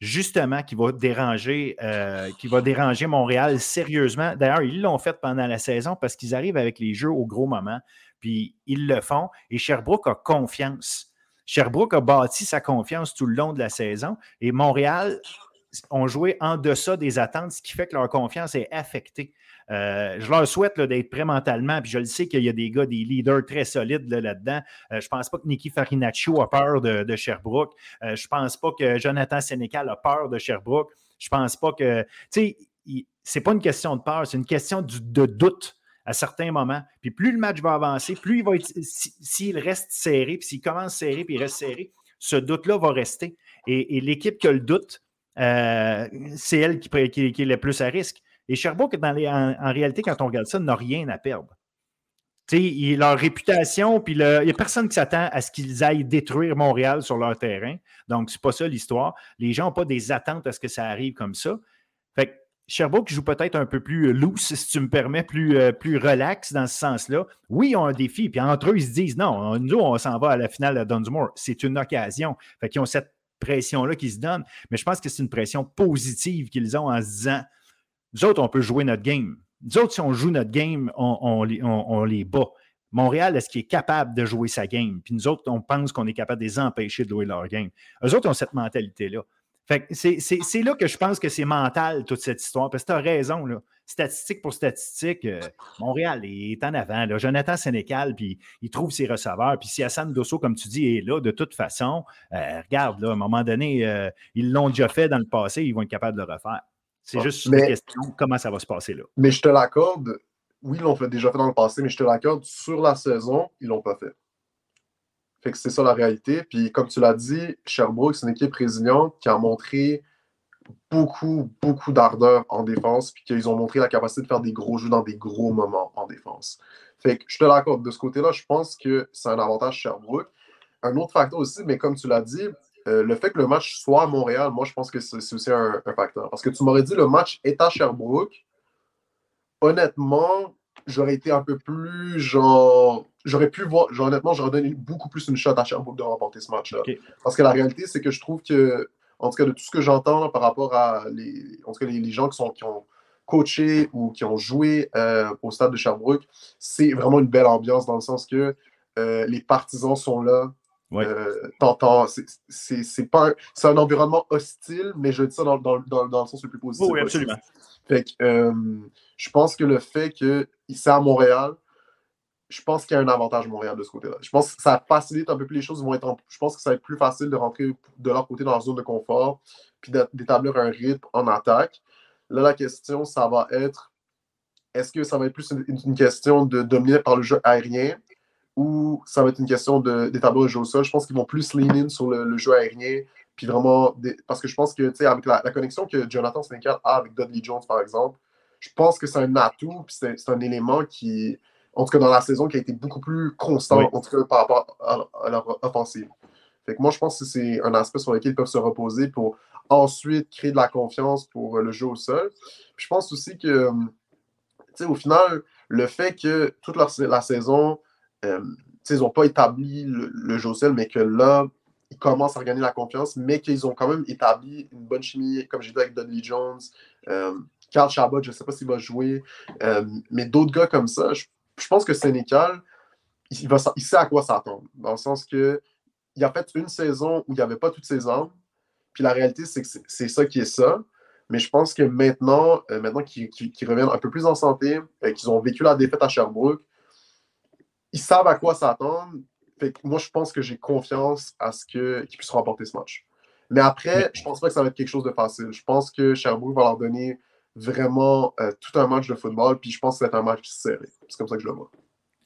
justement qui va déranger, euh, qui va déranger Montréal sérieusement. D'ailleurs, ils l'ont fait pendant la saison parce qu'ils arrivent avec les jeux au gros moment, puis ils le font. Et Sherbrooke a confiance. Sherbrooke a bâti sa confiance tout le long de la saison et Montréal ont joué en deçà des attentes, ce qui fait que leur confiance est affectée. Euh, je leur souhaite d'être prêts mentalement. Puis je le sais qu'il y a des gars, des leaders très solides là-dedans. Euh, je ne pense pas que Nicky Farinaccio a peur de, Sherbrooke. Euh, je ne pense pas que Jonathan Sénécal a peur de Sherbrooke. Je ne pense pas que. Tu sais, c'est pas une question de peur, c'est une question de doute à certains moments. Puis plus le match va avancer, plus il va être. S'il reste serré, puis s'il commence serré, puis il reste serré, ce doute-là va rester. Et, l'équipe qui a le doute, c'est elle qui, est le plus à risque. Et Sherbrooke, dans en, réalité, quand on regarde ça, n'a rien à perdre. sais, leur réputation, puis il n'y a personne qui s'attend à ce qu'ils aillent détruire Montréal sur leur terrain. Donc, c'est pas ça l'histoire. Les gens n'ont pas des attentes à ce que ça arrive comme ça. Fait que Sherbrooke joue peut-être un peu plus loose, si tu me permets, plus, euh, plus relax dans ce sens-là. Oui, ils ont un défi, puis entre eux, ils se disent non, nous, on s'en va à la finale de Dunsmore. C'est une occasion. Fait qu'ils ont cette pression-là qui se donne, mais je pense que c'est une pression positive qu'ils ont en se disant nous autres, on peut jouer notre game. Nous autres, si on joue notre game, on, les bat. Montréal, est-ce qu'il est capable de jouer sa game? Puis nous autres, on pense qu'on est capable de les empêcher de jouer leur game. Eux autres ont cette mentalité-là. C'est là que je pense que c'est mental, toute cette histoire. Parce que tu as raison, là. Statistique pour statistique, euh, Montréal est en avant. Jonathan Sénécal, puis il trouve ses receveurs. Puis si Hassan Dosso, comme tu dis, est là, de toute façon, euh, regarde, là, à un moment donné, euh, ils l'ont déjà fait dans le passé, ils vont être capables de le refaire. C'est juste une question comment ça va se passer là. Mais je te l'accorde, oui, ils l'ont déjà fait dans le passé, mais je te l'accorde, sur la saison, ils ne l'ont pas fait. C'est ça la réalité. Puis comme tu l'as dit, Sherbrooke, c'est une équipe résiliente qui a montré beaucoup, beaucoup d'ardeur en défense, puis qu'ils ont montré la capacité de faire des gros jeux dans des gros moments en défense. Fait que je te l'accorde. De ce côté-là, je pense que c'est un avantage Sherbrooke. Un autre facteur aussi, mais comme tu l'as dit, euh, le fait que le match soit à Montréal, moi, je pense que c'est aussi un, facteur. Parce que tu m'aurais dit le match est à Sherbrooke. Honnêtement, j'aurais été un peu plus genre. J'aurais pu voir. Genre, honnêtement, j'aurais donné beaucoup plus une shot à Sherbrooke de remporter ce match-là. Parce que la réalité, c'est que je trouve que, en tout cas, de tout ce que j'entends par rapport à les, en tout cas, les, gens qui, sont, qui ont coaché ou qui ont joué euh, au stade de Sherbrooke, c'est vraiment une belle ambiance dans le sens que euh, les partisans sont là. Euh, c'est pas un, un environnement hostile, mais je dis ça dans, dans, dans, dans le sens le plus positif. oui, absolument. Fait que, euh, je pense que le fait qu'il c'est à Montréal, je pense qu'il y a un avantage Montréal de ce côté-là. Je pense que ça facilite un peu plus les choses. Je pense que ça va être plus facile de rentrer de leur côté dans la zone de confort, puis d'établir un rythme en attaque. Là, la question, ça va être est-ce que ça va être plus une question de dominer par le jeu aérien ou ça va être une question d'établir le jeu au sol? Je pense qu'ils vont plus lean in sur le, jeu aérien. Puis vraiment, parce que je pense que, tu sais, avec la, connexion que Jonathan Sneaker a avec Dudley Jones, par exemple, je pense que c'est un atout, puis c'est un élément qui, en tout cas dans la saison, qui a été beaucoup plus constant, en tout cas par rapport à, leur offensive. Fait que moi, je pense que c'est un aspect sur lequel ils peuvent se reposer pour ensuite créer de la confiance pour le jeu au sol. je pense aussi que, tu sais, au final, le fait que toute la saison, euh, ils n'ont pas établi le, jeu au sol, mais que là, ils commencent à regagner la confiance, mais qu'ils ont quand même établi une bonne chimie, comme j'ai dit avec Dudley Jones, euh, Carl Chabot, je ne sais pas s'il va jouer, euh, mais d'autres gars comme ça, je, pense que Sénécal, il, va, il sait à quoi s'attendre, dans le sens que il a fait une saison où il n'y avait pas toutes ses armes, puis la réalité, c'est que c'est ça qui est ça. Mais je pense que maintenant, maintenant qu'ils reviennent un peu plus en santé, qu'ils ont vécu la défaite à Sherbrooke, ils savent à quoi s'attendre. Moi, je pense que j'ai confiance à ce qu'ils puissent remporter ce match. Mais après, je pense pas que ça va être quelque chose de facile. Je pense que Sherbrooke va leur donner vraiment euh, tout un match de football, puis je pense que c'est un match serré. C'est comme ça que je le vois.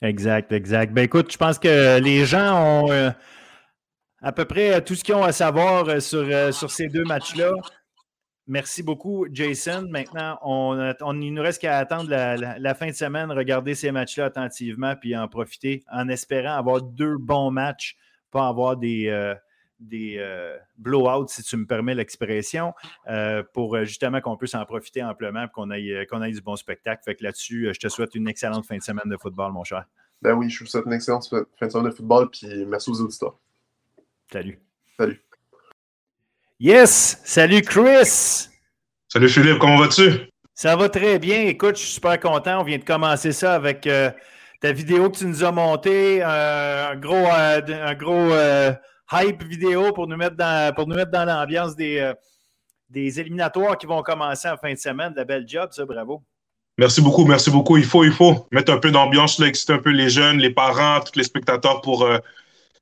Exact, exact. Ben écoute, je pense que les gens ont euh, à peu près tout ce qu'ils ont à savoir euh, sur, sur ces deux matchs-là. Merci beaucoup, Jason. Maintenant, on, on il nous reste qu'à attendre la, fin de semaine, regarder ces matchs-là attentivement, puis en profiter en espérant avoir deux bons matchs, pas avoir des, des euh, blowouts, si tu me permets l'expression, euh, pour euh, justement qu'on puisse en profiter amplement et qu'on ait, qu'on ait du bon spectacle. Fait que là-dessus, je te souhaite une excellente fin de semaine de football, mon cher. Ben oui, je vous souhaite une excellente fin de semaine de football, puis merci aux auditeurs. Salut. Salut. Yes! Salut Chris! Salut Philippe, comment vas-tu? Ça va très bien. Écoute, je suis super content. On vient de commencer ça avec ta vidéo que tu nous as montée. un gros, un gros hype vidéo pour nous mettre dans, pour nous mettre dans l'ambiance des, euh, des éliminatoires qui vont commencer en fin de semaine. De bel job, ça, bravo. Merci beaucoup, merci beaucoup. Il faut, il faut mettre un peu d'ambiance, exciter un peu les jeunes, les parents, tous les spectateurs pour euh,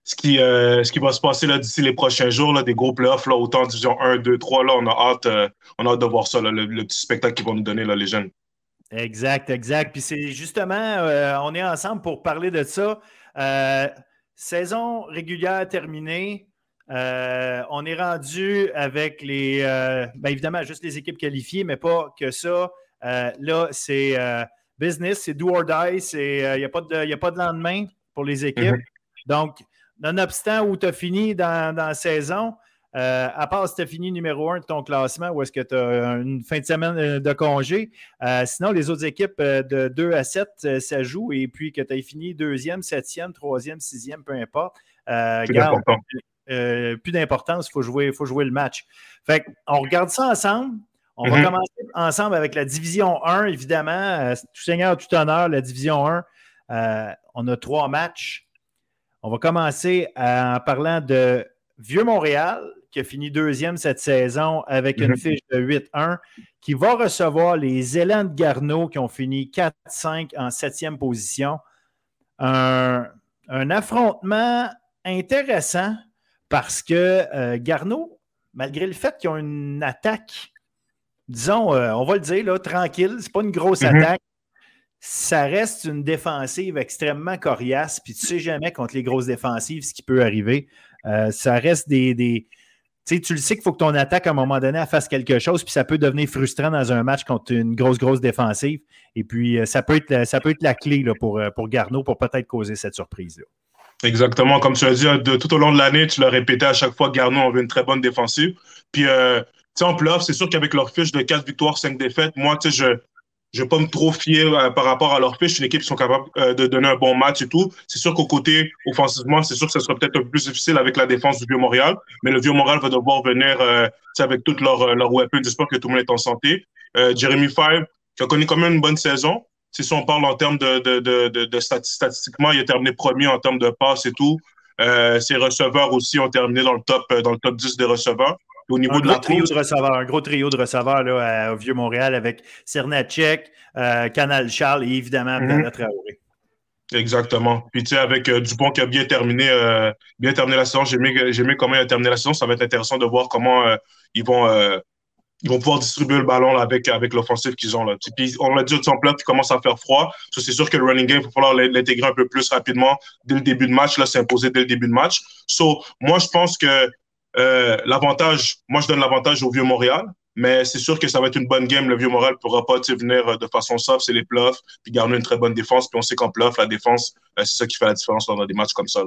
ce, qui, euh, ce qui va se passer d'ici les prochains jours, là, des gros playoffs, là, autant division 1, 2, 3. Là, on, a hâte, on a hâte de voir ça, le, petit spectacle qu'ils vont nous donner, là, les jeunes. Exact, exact. Puis c'est justement, on est ensemble pour parler de ça. Saison régulière terminée. Euh, on est rendu avec les, euh, bien évidemment, juste les équipes qualifiées, mais pas que ça. Euh, là, c'est business, c'est do or die, il n'y a, pas de, a pas de lendemain pour les équipes. Mm-hmm. Donc, nonobstant où tu as fini dans, dans la saison, euh, à part si tu as fini numéro un de ton classement ou est-ce que tu as une fin de semaine euh, de congé. Euh, sinon, les autres équipes de 2 à 7, ça joue. Et puis que tu aies fini deuxième, septième, troisième, sixième, peu importe. plus d'importance, il faut jouer, faut jouer le match. Fait on regarde ça ensemble. On va mm-hmm. commencer ensemble avec la division 1, évidemment. tout seigneur, tout honneur, la division 1. on a trois matchs. On va commencer en parlant de Vieux-Montréal, qui a fini deuxième cette saison avec une mhm. fiche de 8-1, qui va recevoir les élans de Garneau qui ont fini 4-5 en septième position. Un, affrontement intéressant parce que euh, Garneau, malgré le fait qu'ils ont une attaque, disons, euh, on va le dire, là, tranquille, c'est pas une grosse mhm. attaque, ça reste une défensive extrêmement coriace, puis tu sais jamais contre les grosses défensives ce qui peut arriver. Euh, ça reste des, tu le sais qu'il faut que ton attaque, à un moment donné, fasse quelque chose, puis ça peut devenir frustrant dans un match contre une grosse, grosse défensive. Et puis, euh, ça peut être, ça peut être la clé là, pour, euh, pour pour peut-être causer cette surprise-là. Exactement. Comme tu l'as dit, de, tout au long de l'année, tu l'as répété à chaque fois, Garneau avait une très bonne défensive. Puis, euh, en playoff, c'est sûr qu'avec leur fiche de 4 victoires, 5 défaites, moi, tu sais, je, je ne vais pas me trop fier euh, par rapport à leur fiche. Une équipe qui sont capables euh, de donner un bon match et tout. C'est sûr qu'au côté offensivement, c'est sûr que ce sera peut-être un peu plus difficile avec la défense du Vieux-Montréal. Mais le Vieux-Montréal va devoir venir euh, avec toutes leurs leur weapons. J'espère que tout le monde est en santé. Jeremy Five, qui a connu quand même une bonne saison. Si on parle en termes de, de, de, de, statistiquement, il a terminé premier en termes de passes et tout. Ses receveurs aussi ont terminé dans le top, dans le top 10 des receveurs au niveau un de gros trio de receveurs, un gros trio de receveurs là, au Vieux-Montréal avec Cernacek, euh, Canal Charles et évidemment mm Traoré. Exactement. Puis tu sais, avec euh, Dupont qui a bien terminé, euh, bien terminé la saison, j'ai aimé, comment il a terminé la saison. Ça va être intéressant de voir comment ils vont ils vont pouvoir distribuer le ballon là, avec, avec l'offensive qu'ils ont. Là. Puis on l'a dit au plat, puis commence à faire froid. C'est sûr que le running game, il va falloir l'intégrer un peu plus rapidement dès le début de match. Là, c'est imposé dès le début de match. So, moi, je pense que euh, l'avantage, moi, je donne l'avantage au Vieux-Montréal, mais c'est sûr que ça va être une bonne game. Le Vieux-Montréal ne pourra pas venir euh, de façon soft, c'est les playoffs, puis garder une très bonne défense. Puis on sait qu'en playoff, la défense, euh, c'est ça qui fait la différence dans des matchs comme ça.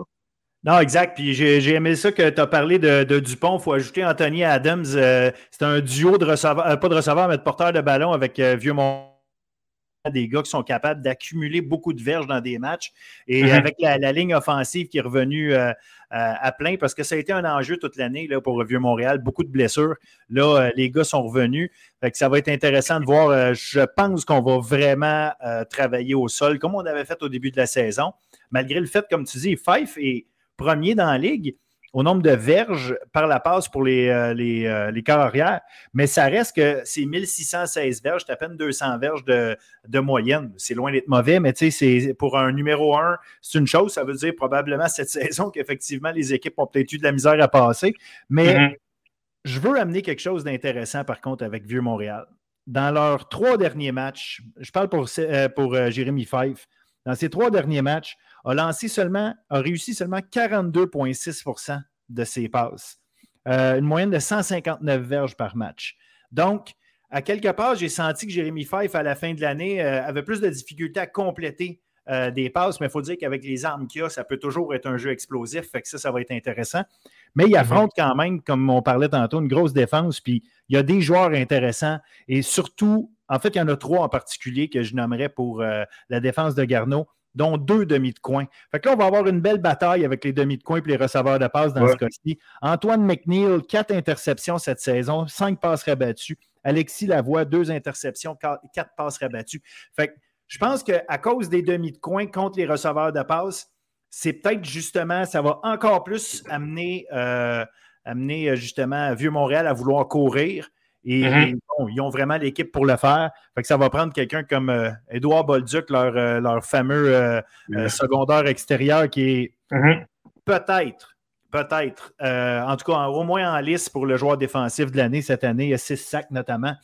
Non, exact. Puis j'ai aimé ça que tu as parlé de, Dupont. Il faut ajouter Anthony Adams. c'est un duo de receveurs, pas de receveurs, mais de porteurs de ballon avec Vieux-Montréal des gars qui sont capables d'accumuler beaucoup de verges dans des matchs. Et mm-hmm. avec la, ligne offensive qui est revenue euh, à plein, parce que ça a été un enjeu toute l'année pour Vieux-Montréal, beaucoup de blessures. Là, euh, les gars sont revenus. ça va être intéressant de voir. Euh, je pense qu'on va vraiment travailler au sol, comme on avait fait au début de la saison. Malgré le fait, comme tu dis, Fife est premier dans la ligue. au nombre de verges par la passe pour les, euh, les, euh, les arrière, mais ça reste que c'est 1616 verges, c'est à peine 200 verges de, de moyenne. C'est loin d'être mauvais, mais c'est pour un numéro 1, c'est une chose. Ça veut dire probablement cette saison qu'effectivement, les équipes ont peut-être eu de la misère à passer. Mais mm-hmm. je veux amener quelque chose d'intéressant, par contre, avec Vieux-Montréal. Dans leurs trois derniers matchs, je parle pour, euh, pour Jérémy Fife, dans ces trois derniers matchs, a lancé seulement, a réussi seulement 42,6% de ses passes. Euh, une moyenne de 159 verges par match. Donc, à quelque part, j'ai senti que Jérémy Fife, à la fin de l'année, euh, avait plus de difficultés à compléter euh, des passes, mais il faut dire qu'avec les armes qu'il a, ça peut toujours être un jeu explosif, fait que ça, ça va être intéressant. Mais il mhm. affronte quand même, comme on parlait tantôt, une grosse défense, puis il y a des joueurs intéressants, et surtout, en fait, il y en a trois en particulier que je nommerais pour la défense de Garneau dont deux demi de coin. Fait que là, on va avoir une belle bataille avec les demi de coin et les receveurs de passe dans ce cas-ci. Antoine McNeil, quatre interceptions cette saison, cinq passes rabattues. Alexis Lavoie, deux interceptions, quatre passes rabattues. Fait que je pense qu'à cause des demi de coin contre les receveurs de passe, c'est peut-être justement, ça va encore plus amener, euh, amener euh, justement Vieux-Montréal à vouloir courir. Et, mm-hmm. ils ont vraiment l'équipe pour le faire. Fait que ça va prendre quelqu'un comme euh, Édouard Bolduc, leur, euh, leur fameux euh, secondaire extérieur, qui est mm-hmm. peut-être, peut-être, en tout cas au moins en liste pour le joueur défensif de l'année cette année. Il y a six sacs notamment.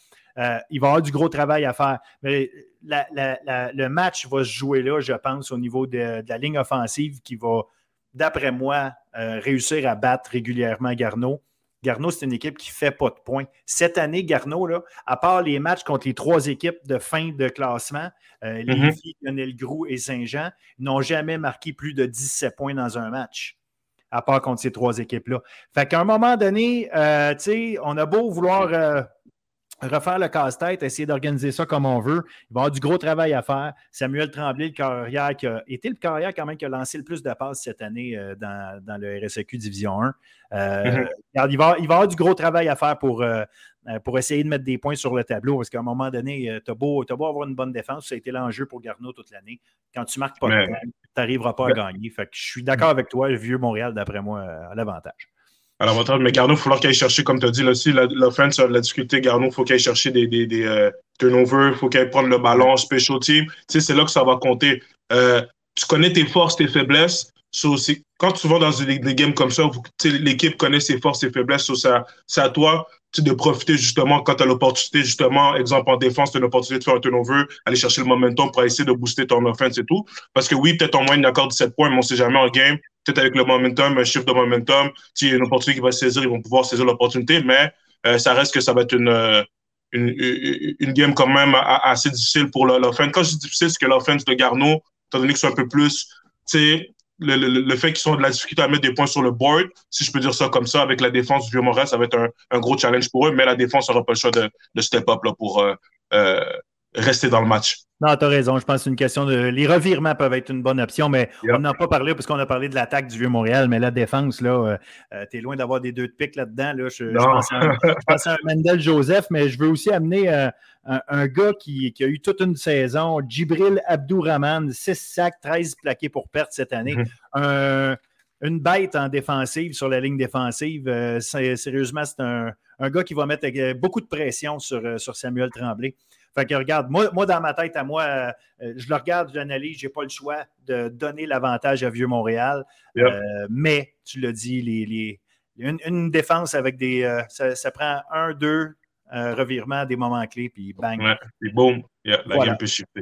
il va avoir du gros travail à faire. Mais le match va se jouer là, je pense, au niveau de, de la ligne offensive qui va, d'après moi, réussir à battre régulièrement Garneau. Garneau, c'est une équipe qui ne fait pas de points. Cette année, Garneau, là, à part les matchs contre les trois équipes de fin de classement, euh, les mm Lionel Groux et Saint-Jean, n'ont jamais marqué plus de 17 points dans un match, à part contre ces trois équipes-là. Fait qu'à un moment donné, euh, on a beau vouloir euh, refaire le casse-tête, essayer d'organiser ça comme on veut. Il va y avoir du gros travail à faire. Samuel Tremblay, le carrière qui a été le carrière quand même qui a lancé le plus de passes cette année euh, dans, le RSEQ Division 1. Euh, mm-hmm. il, va, il va y avoir du gros travail à faire pour, euh, pour essayer de mettre des points sur le tableau parce qu'à un moment donné, tu as, beau, avoir une bonne défense. Ça a été l'enjeu pour Garneau toute l'année. Quand tu marques pas de points, tu n'arriveras pas à gagner. Fait que je suis d'accord avec toi, le vieux Montréal, d'après moi, a l'avantage. Alors, mais Garneau, il va falloir qu'il aille chercher, comme tu as dit, là, aussi, l'offense, la, la difficulté, Garneau, il faut qu'il aille chercher des, des, des euh, turnovers, il faut qu'il aille prendre le ballon, special team. Tu sais, c'est là que ça va compter. Euh, tu connais tes forces, tes faiblesses. So, quand tu vas dans des, des games comme ça, l'équipe connaît ses forces, ses faiblesses. c'est à toi de profiter justement quand tu as l'opportunité, justement, exemple en défense, tu as l'opportunité de faire un turnover, aller chercher le momentum pour essayer de booster ton offense et tout. Parce que oui, peut-être en moins d'accord 17 points, mais on ne sait jamais en game peut-être avec le momentum, un chiffre de momentum, s'il y a une opportunité qui va se saisir, ils vont pouvoir saisir l'opportunité, mais euh, ça reste que ça va être une, euh, une, une game quand même assez difficile pour l'offense. Quand je dis difficile, c'est que l'offense de Garneau, étant donné que c'est un peu plus, tu sais, le, le, le, fait qu'ils ont de la difficulté à mettre des points sur le board, si je peux dire ça comme ça, avec la défense du Vieux-Montréal, ça va être un, un, gros challenge pour eux, mais la défense n'aura pas le choix de, de step up là, pour euh, euh rester dans le match. Non, tu as raison. Je pense que c'est une question de. Les revirements peuvent être une bonne option, mais on n'en a pas parlé parce qu'on a parlé de l'attaque du Vieux-Montréal, mais la défense, là, euh, euh, tu es loin d'avoir des deux de pique là-dedans. Là. Je, pense à, un Mendel Joseph, mais je veux aussi amener euh, un, gars qui, qui, a eu toute une saison, Djibril Abdourahman, 6 sacs, 13 plaqués pour perte cette année. Mm-hmm. une bête en défensive sur la ligne défensive. sérieusement, c'est un, un, gars qui va mettre beaucoup de pression sur, sur Samuel Tremblay. Fait que regarde, moi, moi dans ma tête, à moi, euh, je le regarde, j'analyse, je n'ai pas le choix de donner l'avantage à Vieux-Montréal. Euh, mais, tu l'as dit, les, une, défense avec des. Euh, ça, prend un, deux revirements des moments clés, puis bang. Ouais, puis boum, la game peut shifter.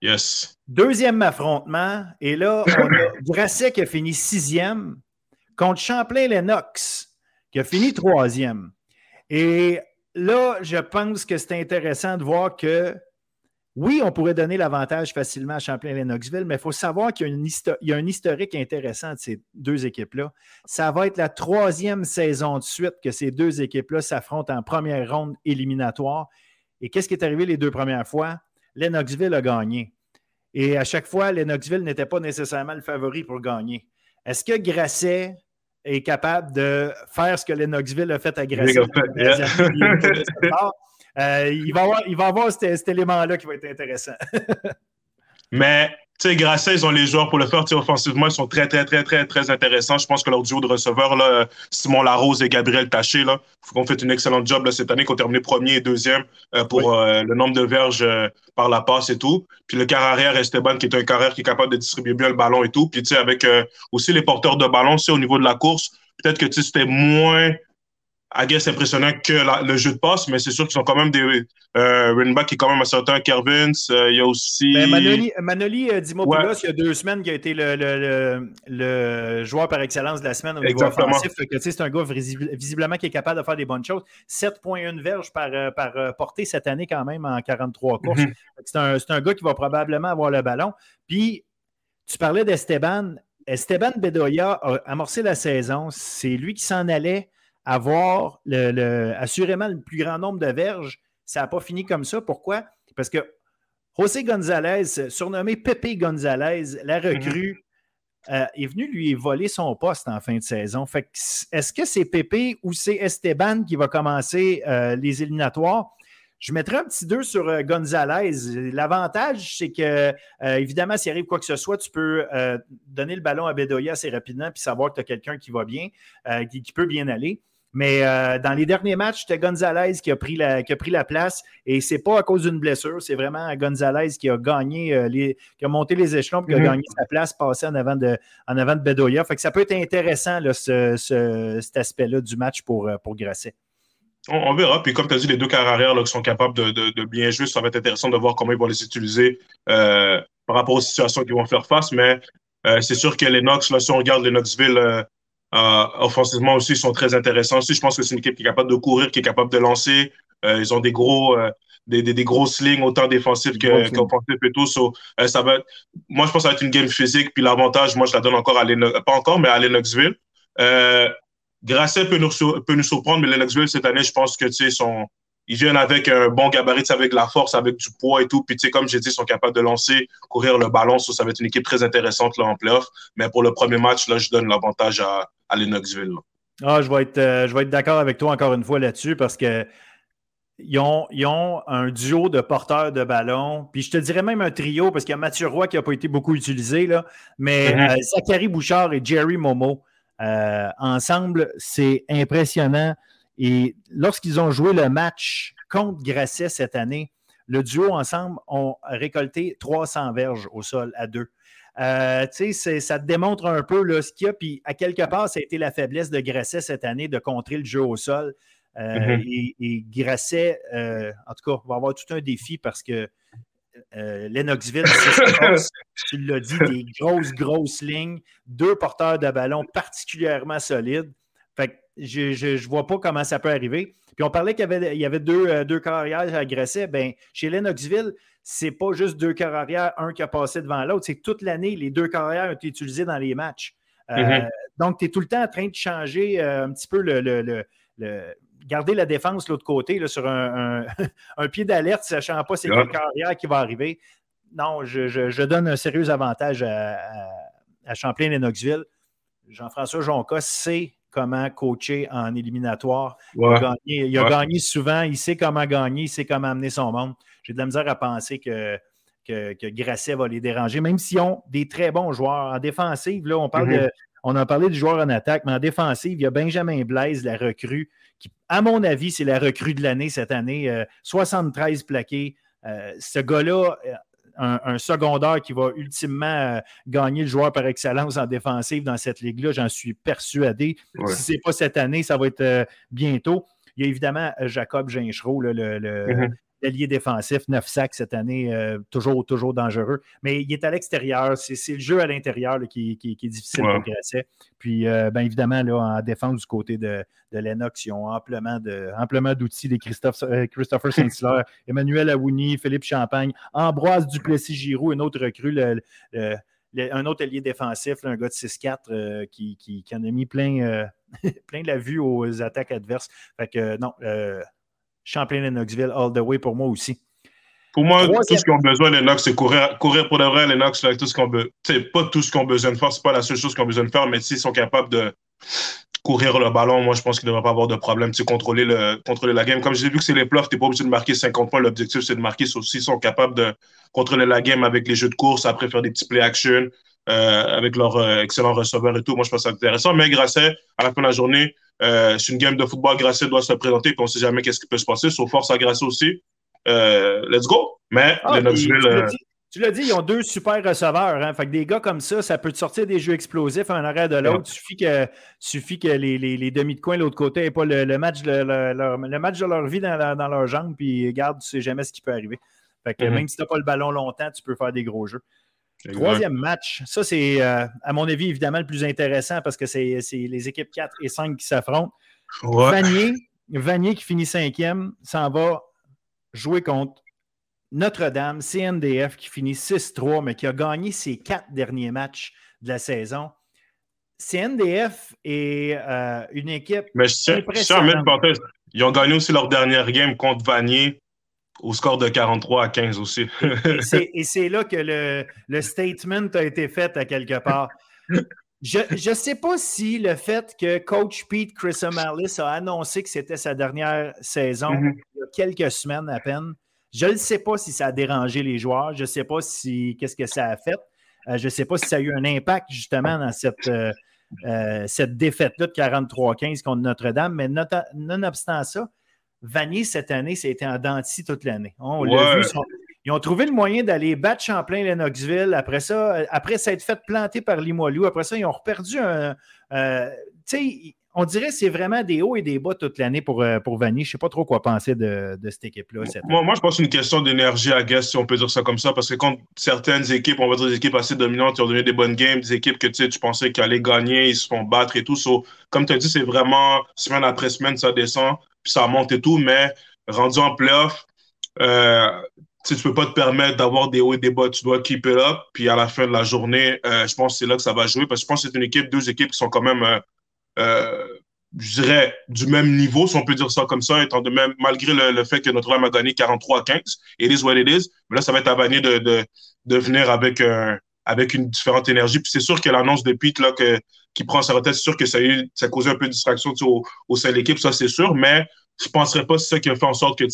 Yes. Deuxième affrontement, et là, on a Grasset qui a fini sixième contre Champlain-Lennox qui a fini troisième. Et là, je pense que c'est intéressant de voir que oui, on pourrait donner l'avantage facilement à Champlain-Lennoxville, mais il faut savoir qu'il y, a un historique intéressant de ces deux équipes-là. Ça va être la troisième saison de suite que ces deux équipes-là s'affrontent en première ronde éliminatoire. Et qu'est-ce qui est arrivé les deux premières fois? Lennoxville a gagné. Et à chaque fois, Lennoxville n'était pas nécessairement le favori pour gagner. Est-ce que Grasset, est capable de faire ce que Lennoxville a fait à Grasset. Euh, il va avoir, il va avoir cet, élément-là qui va être intéressant. Mais tu sais, Grasset, ils ont les joueurs pour le faire. offensivement, ils sont très, très, très, très, très intéressants. Je pense que leur duo de receveurs, là, Simon Larose et Gabriel Taché, là, faut qu'on fait une excellente job là, cette année, qu'on termine premier et deuxième euh, pour euh, le nombre de verges euh, par la passe et tout. Puis le quart arrière, Esteban, qui est un carrière qui est capable de distribuer bien le ballon et tout. Puis, tu sais, avec aussi les porteurs de ballon, c'est au niveau de la course, peut-être que c'était moins I guess, impressionnant que le jeu de passe, mais c'est sûr qu'ils sont quand même des euh, running back qui est quand même un certain Kervins. Euh, il y a aussi. Ben, Manoli, Manoli euh, Dimopoulos, il y a deux semaines, qui a été le, le, le, joueur par excellence de la semaine au niveau offensif. C'est un gars visiblement qui est capable de faire des bonnes choses. 7,1 verges par, par portée cette année, quand même, en 43 courses. Mm-hmm. C'est un, un, gars qui va probablement avoir le ballon. Puis, tu parlais d'Esteban. Esteban Bedoya a amorcé la saison. C'est lui qui s'en allait avoir le, assurément le plus grand nombre de verges. Ça n'a pas fini comme ça. Pourquoi? Parce que José González, surnommé Pepe González, la mhm. recrue, euh, est venu lui voler son poste en fin de saison. Fait est-ce que c'est Pepe ou c'est Esteban qui va commencer euh, les éliminatoires? Je mettrai un petit 2 sur euh, Gonzalez. L'avantage, c'est que, évidemment, s'il arrive quoi que ce soit, tu peux donner le ballon à Bedoya assez rapidement puis savoir que tu as quelqu'un qui va bien, qui, peut bien aller. Mais euh, dans les derniers matchs, c'était Gonzalez qui a pris la, qui a pris la place et c'est pas à cause d'une blessure, c'est vraiment Gonzalez qui a gagné, euh, les, qui a monté les échelons, qui a mhm. gagné sa place, passé en avant de, en avant de Bedoya. Fait que ça peut être intéressant là, ce, cet aspect-là du match pour, euh, pour Grasset. On, verra. Puis comme tu as dit, les deux carrières arrière qui sont capables de, de, bien jouer, ça va être intéressant de voir comment ils vont les utiliser par rapport aux situations qu'ils vont faire face. Mais c'est sûr que les Knox, là, si on regarde les Knoxville euh, offensivement aussi, ils sont très intéressants aussi. Je pense que c'est une équipe qui est capable de courir, qui est capable de lancer. Euh, ils ont des gros, euh, des, des, des, grosses lignes, autant défensives qu'offensives et tout. ça va moi, je pense que ça va être une game physique. Puis l'avantage, moi, je la donne encore à Lennox, pas encore, mais à Lennoxville. Euh, Grasset peut nous, peut nous surprendre, mais Lennoxville, cette année, je pense que, tu sais, sont, ils viennent avec un bon gabarit, avec la force, avec du poids et tout. Puis, tu sais, comme j'ai dit, ils sont capables de lancer, courir le ballon. Ça, ça va être une équipe très intéressante là, en playoff. Mais pour le premier match, là, je donne l'avantage à, à Lennoxville. Ah, je vais être, euh, être d'accord avec toi encore une fois là-dessus parce que ils ont, ont, un duo de porteurs de ballon. Puis je te dirais même un trio parce qu'il y a Mathieu Roy qui n'a pas été beaucoup utilisé, là, mais mm-hmm. euh, Zachary Bouchard et Jerry Momo, euh, ensemble, c'est impressionnant. Et lorsqu'ils ont joué le match contre Grasset cette année, le duo ensemble ont récolté 300 verges au sol à deux. Euh, ça te démontre un peu là, ce qu'il y a. Puis à quelque part, ça a été la faiblesse de Grasset cette année de contrer le jeu au sol. Euh, mm-hmm. et, Grasset, euh, en tout cas, va avoir tout un défi parce que Lennoxville, tu l'as dit, des grosses, grosses lignes, deux porteurs de ballon particulièrement solides. Fait je ne vois pas comment ça peut arriver. Puis on parlait qu'il y avait, il y avait deux, deux carrières à Grasset. Ben, chez Lennoxville, c'est pas juste deux carrières, un qui a passé devant l'autre. C'est toute l'année, les deux carrières ont été utilisées dans les matchs. Euh, mm-hmm. Donc, tu es tout le temps en train de changer euh, un petit peu le, garder la défense de l'autre côté là, sur un, pied d'alerte, sachant pas c'est quelle carrière qui va arriver. Non, je, donne un sérieux avantage à, Champlain et Knoxville. Jean-François Jonca sait comment coacher en éliminatoire. Il a, gagné, souvent, il sait comment gagner, il sait comment amener son monde j'ai de la misère à penser que, que, Grasset va les déranger, même s'ils ont des très bons joueurs. En défensive, là, on parle. On a parlé du joueur en attaque, mais en défensive, il y a Benjamin Blaise, la recrue, qui, à mon avis, c'est la recrue de l'année cette année. 73 euh, plaqués. Euh, ce gars-là, euh, un, secondaire qui va ultimement gagner le joueur par excellence en défensive dans cette ligue-là, j'en suis persuadé. Si ce n'est pas cette année, ça va être bientôt. Il y a évidemment Jacob Ginchereau, le, mm-hmm l'allié défensif, 9 sacs cette année, euh, toujours, toujours dangereux. Mais il est à l'extérieur. C'est le jeu à l'intérieur qui, est difficile pour Grasset. Puis, euh, bien évidemment, là, en défense du côté de, de Lennox, ils ont amplement d'outils, des Christophe, euh, Christopher Saint-Hilaire, Emmanuel Aouni, Philippe Champagne, Ambroise Duplessis-Giroux, un autre recrue, un autre allié défensif, un gars de 6-4 qui, qui, en a mis plein, plein la vue aux attaques adverses. Fait que non, Champlain et Knoxville all the way pour moi aussi. Pour moi, tout ce qu'ils ont besoin, les Knox, c'est courir, courir pour de vrai, les Knox, tout ce qu'on veut. C'est pas tout ce qu'on a besoin de faire, c'est pas la seule chose qu'on a besoin de faire, mais s'ils sont capables de courir le ballon, moi, je pense qu'il ne devrait pas avoir de problème. Tu contrôler, le, contrôler la game. Comme j'ai vu que c'est les playoffs, tu n'es pas obligé de marquer 50 points. L'objectif, c'est de marquer. S'ils sont capables de contrôler la game avec les jeux de course, après faire des petits play action, euh, avec leur euh, excellent receveur et tout. Moi, je pense que c'est intéressant. Mais Grasset, à la fin de la journée, euh, c'est une game de football. Grasset doit se présenter, puis on ne sait jamais qu'est-ce qui peut se passer. Sauf force à Grasset aussi. let's go! Mais ah, tu l'as dit, ils ont deux super receveurs. Hein? Fait que des gars comme ça, ça peut te sortir des jeux explosifs un arrêt de l'autre. Il suffit que, suffit que les, les, demi de coin de l'autre côté n'aient pas le, match de, leur, le match de leur vie dans, dans leurs jambes. Puis, regarde, tu sais jamais ce qui peut arriver. Fait que mm-hmm. même si tu n'as pas le ballon longtemps, tu peux faire des gros jeux. Troisième match, ça c'est, euh, à mon avis, évidemment le plus intéressant parce que c'est les équipes 4 et 5 qui s'affrontent. Vanier, qui finit cinquième, s'en va jouer contre Notre-Dame, CNDF qui finit 6-3, mais qui a gagné ses quatre derniers matchs de la saison. CNDF est euh, une équipe. Mais je tiens, ils ont gagné aussi leur dernière game contre Vanier au score de 43 à 15 aussi. et c'est là que le, le, statement a été fait à quelque part. Je ne sais pas si le fait que coach Pete Chris O'Malley a annoncé que c'était sa dernière saison mm-hmm. il y a quelques semaines à peine. Je ne sais pas si ça a dérangé les joueurs. Je ne sais pas si qu'est-ce que ça a fait. Euh, je ne sais pas si ça a eu un impact justement dans cette, euh, euh, cette défaite-là de 43-15 contre Notre-Dame. Mais nonobstant ça, Vanier, cette année, c'était en denti toute l'année. On l'a vu. Ils ont trouvé le moyen d'aller battre Champlain-Lennoxville. Après ça, euh, après ça être fait planter par Limoilou. Après ça, ils ont reperdu un. Euh, tu sais, on dirait que c'est vraiment des hauts et des bas toute l'année pour, euh, pour Vanier. Je ne sais pas trop quoi penser de, cette équipe-là. Moi, moi, je pense que c'est une question d'énergie à guess, si on peut dire ça comme ça, parce que quand certaines équipes, on va dire des équipes assez dominantes, qui ont donné des bonnes games, des équipes que tu pensais qu'elles allaient gagner, ils se font battre et tout. comme tu as dit, c'est vraiment semaine après semaine, ça descend ça monte et tout, mais rendu en playoff, euh, tu ne peux pas te permettre d'avoir des hauts et des bas. Tu dois keep it up. Puis à la fin de la journée, euh, je pense que c'est là que ça va jouer. Parce que je pense que c'est une équipe, deux équipes qui sont quand même, euh, euh, je dirais, du même niveau, si on peut dire ça comme ça, étant de même, malgré le, fait que Notre-Dame a gagné 43 à 15. It is what it is. Mais là, ça va être à Vanier de, de, de venir avec, avec une différente énergie. Puis c'est sûr que l'annonce de Pete, là, qui prend sa retraite, c'est sûr que ça a, eu, ça a causé un peu de distraction au, sein de l'équipe, ça c'est sûr. Mais je ne penserais pas que c'est ça qui a fait en sorte que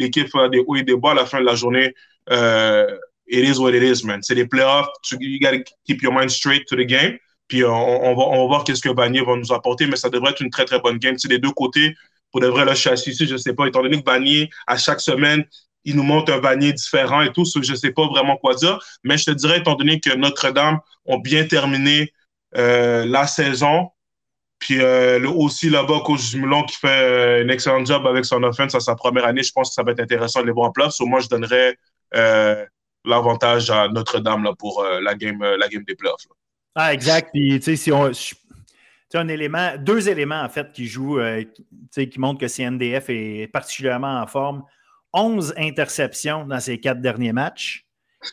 l'équipe fasse des hauts et des bas à la fin de la journée. Euh, it is what it is, man. C'est les playoffs. You gotta keep your mind straight to the game. Puis on, va, voir qu'est-ce que Vanier va nous apporter, mais ça devrait être une très, très bonne game. C'est les deux côtés. Pour de vrai, là, je suis assis ici, je ne sais pas, étant donné que Vanier, à chaque semaine, il nous montre un Vanier différent et tout, je ne sais pas vraiment quoi dire. Mais je te dirais, étant donné que Notre-Dame ont bien terminé euh, la saison, puis euh, aussi là-bas, coach Dumulon qui fait euh, un excellent job avec son offense à sa première année. Je pense que ça va être intéressant de les voir en place. Au moins, je donnerais l'avantage à Notre-Dame pour la, game, la game des playoffs. Ah, exact. Puis, tu sais, si on. Un élément, deux éléments en fait qui jouent, qui montrent que CNDF est particulièrement en forme. 11 interceptions dans ses quatre derniers matchs.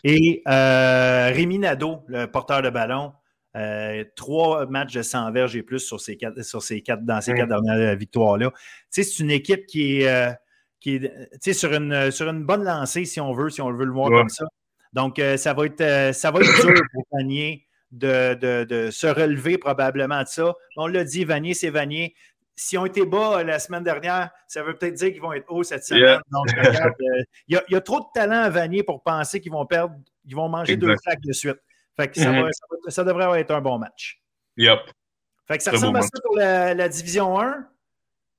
Et Rémi Nadeau, le porteur de ballon, euh, trois matchs de 100 verges et plus sur ces quatre, sur ces quatre, dans ces quatre dernières euh, victoires-là. C'est une équipe qui est, euh, qui est sur, une, sur une bonne lancée, si on veut, si on veut le voir comme ça. Donc, ça, va être, ça va être dur pour Vanier de, de, de, se relever probablement de ça. On l'a dit, Vanier, c'est Vanier. S'ils ont été bas la semaine dernière, ça veut peut-être dire qu'ils vont être hauts cette semaine. Donc, il, y a, y, a trop de talent à Vanier pour penser qu'ils vont perdre, qu'ils vont manger deux sacs de suite. Mhm. ça, devrait être un bon match. Yep. Fait que ça ressemble à ça pour la, division 1.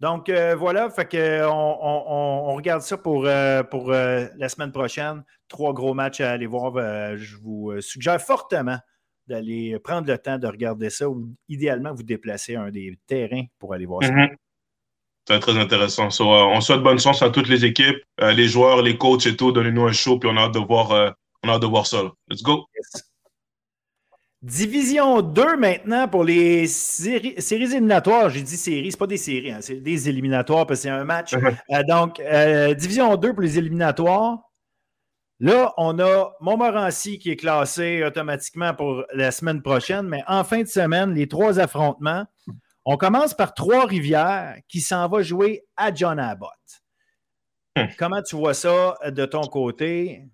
Donc euh, voilà, fait que on, regarde ça pour, euh, pour euh, la semaine prochaine. Trois gros matchs à aller voir. je vous suggère fortement d'aller prendre le temps de regarder ça ou idéalement vous déplacer à un des terrains pour aller voir ça. Mhm. C'est très intéressant. on souhaite bonne chance à toutes les équipes, les joueurs, les coachs et tout. Donnez-nous un show, puis on a hâte de voir, on a hâte de voir ça. Let's go. Division 2 maintenant pour les séries, éliminatoires. J'ai dit séries, c'est pas des séries, hein, c'est des éliminatoires parce que c'est un match. Euh, donc, euh, Division 2 pour les éliminatoires. Là, on a Montmorency qui est classé automatiquement pour la semaine prochaine, mais en fin de semaine, les trois affrontements. On commence par Trois-Rivières qui s'en va jouer à John Abbott. Hmm. Comment tu vois ça de ton côté?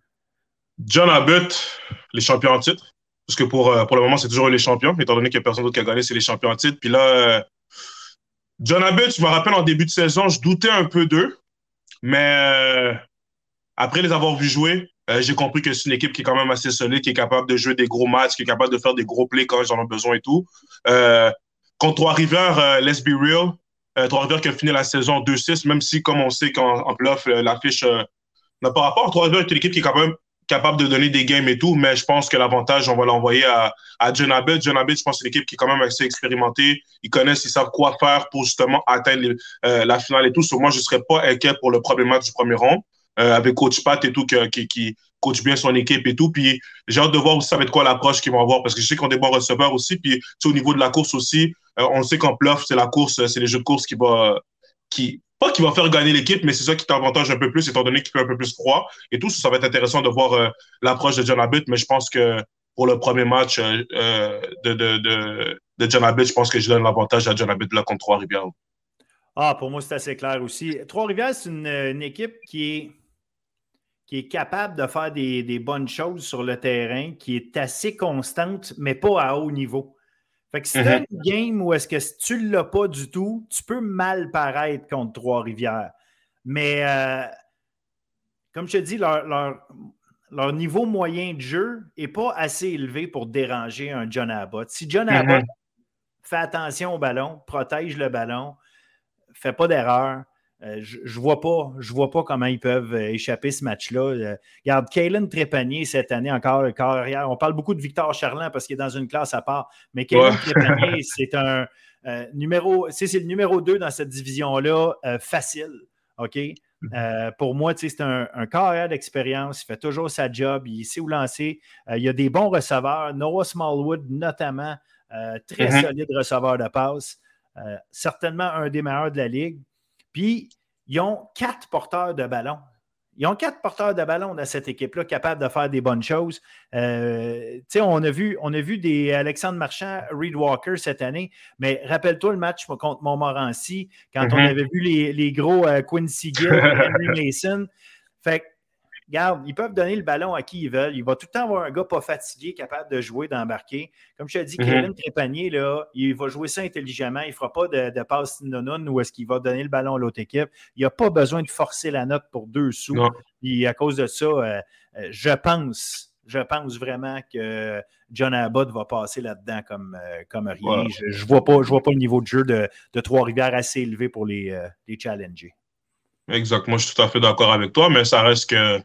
John Abbott, les champions en titre. Parce que pour, euh, pour le moment, c'est toujours les champions, étant donné qu'il n'y a personne d'autre qui a gagné, c'est les champions en titre. Puis là, euh, John Abbott, je me rappelle en début de saison, je doutais un peu d'eux, mais après les avoir vus jouer, j'ai compris que c'est une équipe qui est quand même assez solide, qui est capable de jouer des gros matchs, qui est capable de faire des gros plays quand ils en ont besoin et tout. contre Trois-Rivières, let's be real, Trois-Rivières qui a fini la saison 2-6, même si, comme on sait qu'en playoff, l'affiche n'a pas rapport. Trois-Rivières est une équipe qui est quand même capable de donner des games et tout, mais je pense que l'avantage, on va l'envoyer à, à John Abbott. John Abbott, je pense que c'est une équipe qui est quand même assez expérimentée. Ils connaissent, ils savent quoi faire pour justement atteindre euh, la finale et tout. Sur moi, je ne serais pas inquiet pour le premier match du premier rond. Euh, avec coach Pat et tout, qui, coach bien son équipe et tout. Puis j'ai hâte de voir aussi ça va être quoi l'approche qu'ils vont avoir parce que je sais qu'on est bons receveurs aussi. Puis au niveau de la course aussi, euh, on sait qu'en playoff, c'est la course, c'est les jeux de course qui va, qui, pas qui va faire gagner l'équipe, mais c'est ça qui t'avantage un peu plus, étant donné qu'il fait un peu plus froid. Et tout, ça va être intéressant de voir euh, l'approche de John Abbott, mais je pense que pour le premier match de, de, de, John Abbott, je pense que je donne l'avantage à John Abbott là contre Trois-Rivières. Ah, pour moi, c'est assez clair aussi. Trois-Rivières, c'est une, équipe qui est, qui est capable de faire des, des bonnes choses sur le terrain, qui est assez constante, mais pas à haut niveau. Fait que si tu une game où est-ce que si tu ne l'as pas du tout, tu peux mal paraître contre Trois-Rivières. Mais euh, comme je te dis, leur, leur, niveau moyen de jeu n'est pas assez élevé pour déranger un John Abbott. Si John mm-hmm. Abbott fait attention au ballon, protège le ballon, fait pas d'erreur, euh, je ne vois, pas, vois pas comment ils peuvent euh, échapper ce match-là. Euh, regarde, Kalen Trépanier cette année encore carrière. On parle beaucoup de Victor Charland parce qu'il est dans une classe à part. Mais Kalen Trépanier, c'est un numéro, c'est le numéro 2 dans cette division-là, facile. OK? pour moi, c'est un, un, carrière d'expérience. Il fait toujours sa job. Il sait où lancer. il y a des bons receveurs. Noah Smallwood, notamment, très mm-hmm. solide receveur de passe. certainement un des meilleurs de la ligue. Puis, ils ont quatre porteurs de ballon. Ils ont quatre porteurs de ballon dans cette équipe-là capables de faire des bonnes choses. Euh, on, a vu, on a vu des Alexandre Marchand, Reed Walker cette année, mais rappelle-toi le match contre Montmorency, quand on mm-hmm. avait vu les, gros euh, Quincy Gill, Henry Mason. Fait Regarde, ils peuvent donner le ballon à qui ils veulent. Il va tout le temps avoir un gars pas fatigué, capable de jouer, d'embarquer. Comme je te dis, mm Kevin Trépanier, là, il va jouer ça intelligemment. Il ne fera pas de, de passe non ou est-ce qu'il va donner le ballon à l'autre équipe. Il n'a pas besoin de forcer la note pour deux sous. Et à cause de ça, euh, euh, je pense, je pense vraiment que John Abbott va passer là-dedans comme, euh, comme rien. Je ne vois, pas, vois pas le niveau de jeu de, Trois-Rivières assez élevé pour les, les challenger. Exact. Moi, je suis tout à fait d'accord avec toi, mais ça reste que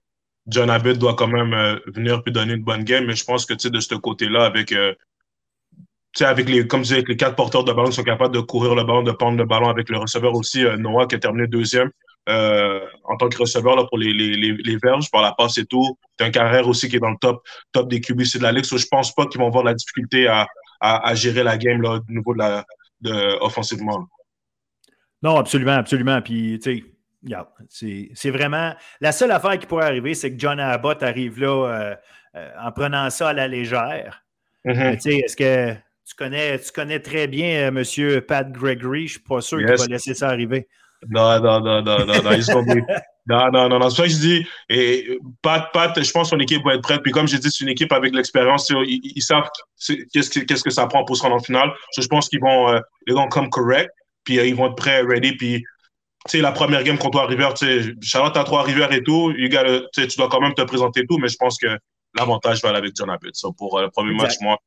John Abbott doit quand même euh, venir puis donner une bonne game. Mais je pense que de ce côté-là, avec, euh, les, comme avec les quatre porteurs de ballon qui sont capables de courir le ballon, de prendre le ballon avec le receveur aussi, euh, Noah qui a terminé deuxième en tant que receveur pour les, les, verges, par la passe et tout. C'est un carrière aussi qui est dans le top, des QBC de la Ligue. So, je pense pas qu'ils vont avoir la difficulté à, gérer la game là, au niveau de de, offensivement. Non, absolument, absolument. C'est vraiment. La seule affaire qui pourrait arriver, c'est que John Abbott arrive là euh, euh, en prenant ça à la légère. Mm-hmm. Est-ce que tu connais, tu connais très bien euh, M. Pat Gregory? Je ne suis pas sûr qu'il va laisser ça arriver. Non, non, non, non, non, non. non, non, non, non. C'est ça que je dis. Et Pat, Pat, je pense que son équipe va être prête. Puis comme j'ai dit, c'est une équipe avec l'expérience. Ils, savent qu'est-ce que, que ça prend pour se rendre en finale. Je pense qu'ils vont, ils vont come correct. Puis ils vont être prêts, ready. Puis sais, la première game contre sais, Charlotte à Trois-Rivières et tout, tu dois quand même te présenter tout, mais je pense que l'avantage va aller avec John Abbott. pour euh, le premier match, moi,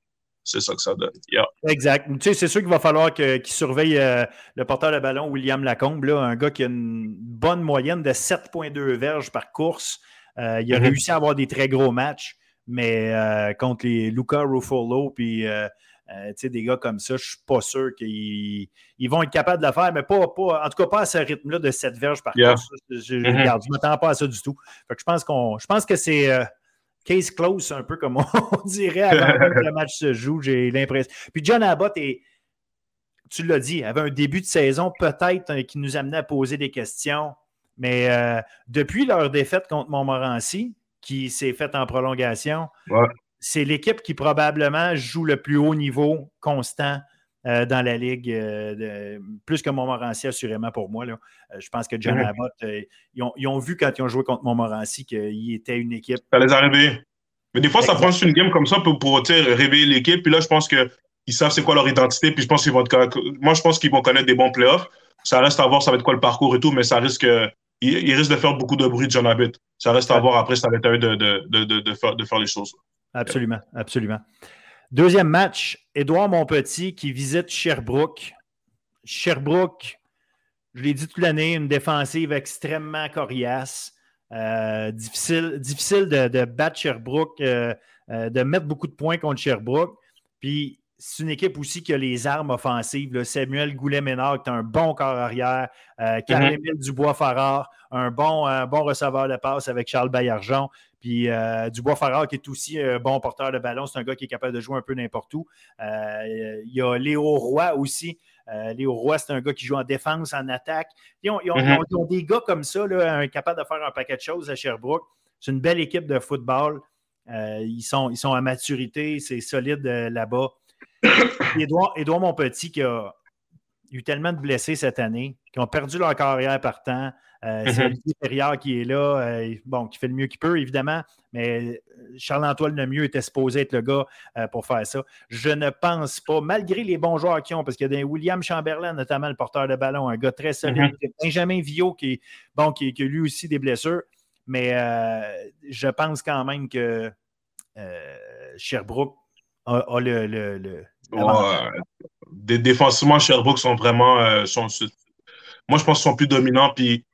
c'est ça que ça donne. Exact. Tu sais, c'est sûr qu'il va falloir qu'il surveille euh, le porteur de ballon, William Lacombe, là, un gars qui a une bonne moyenne de 7,2 verges par course. Euh, il a mm-hmm. réussi à avoir des très gros matchs, mais contre les Luca Ruffalo, puis euh, des gars comme ça, je ne suis pas sûr qu'ils vont être capables de le faire, mais pas, pas en tout cas pas à ce rythme-là de cette verge par contre. Je ne mm-hmm. m'attends pas à ça du tout. je, pense qu'on, je pense que c'est euh, case close, un peu comme on dirait avant que le match se joue, j'ai l'impression. Puis John Abbott est, tu l'as dit, avait un début de saison peut-être euh, qui nous amenait à poser des questions, mais depuis leur défaite contre Montmorency, qui s'est faite en prolongation, c'est l'équipe qui probablement joue le plus haut niveau constant euh, dans la ligue, euh, plus que Montmorency, assurément pour moi. Là. Euh, je pense que John. Abbott, ils ont, vu quand ils ont joué contre Montmorency qu'il était une équipe. Ça les a réveillés. Mais des fois, ça prend une game comme ça pour, pour réveiller l'équipe. Puis là, je pense que ils savent c'est quoi leur identité, puis je pense qu'ils vont moi je pense qu'ils vont connaître des bons playoffs. Ça reste à voir, ça va être quoi le parcours et tout, mais ça risque, il, risque de faire beaucoup de bruit, John Abbott. Ça reste à voir après, ça va être à eux de, de, de, de, faire, de faire les choses. Absolument, absolument. Deuxième match, Édouard Monpetit qui visite Sherbrooke. Sherbrooke, je l'ai dit toute l'année, une défensive extrêmement coriace. Euh, difficile difficile de, battre Sherbrooke, euh, euh, de mettre beaucoup de points contre Sherbrooke. Puis c'est une équipe aussi qui a les armes offensives. Samuel Goulet-Ménard, qui est un bon corps arrière. Euh, mhm. Dubois-Farrar, un bon, bon receveur de passe avec Charles Baillargeon. Puis Dubois-Farrar, qui est aussi un bon porteur de ballon. C'est un gars qui est capable de jouer un peu n'importe où. Il y a Léo Roy aussi, euh, Léo Roy, c'est un gars qui joue en défense, en attaque. Ils ont, mhm. des gars comme ça, là, capables de faire un paquet de choses à Sherbrooke. C'est une belle équipe de football. Euh, ils, sont, ils sont à maturité, c'est solide euh, là-bas. Édouard, Édouard Monpetit qui a eu tellement de blessés cette année, qui ont perdu leur carrière par temps. Euh, c'est mhm. Olivier Perriard qui est là, euh, bon, qui fait le mieux qu'il peut, évidemment, mais Charles-Antoine Lemieux était supposé être le gars euh, pour faire ça. Je ne pense pas, malgré les bons joueurs qu'ils ont, parce qu'il y a des William Chamberlain, notamment le porteur de ballon, un gars très solide, mhm. Benjamin Villot, qui, bon, qui, a lui aussi des blessures, mais je pense quand même que Sherbrooke a, le. le, défensivement, Sherbrooke sont vraiment. moi, je pense qu'ils sont plus dominants. Puis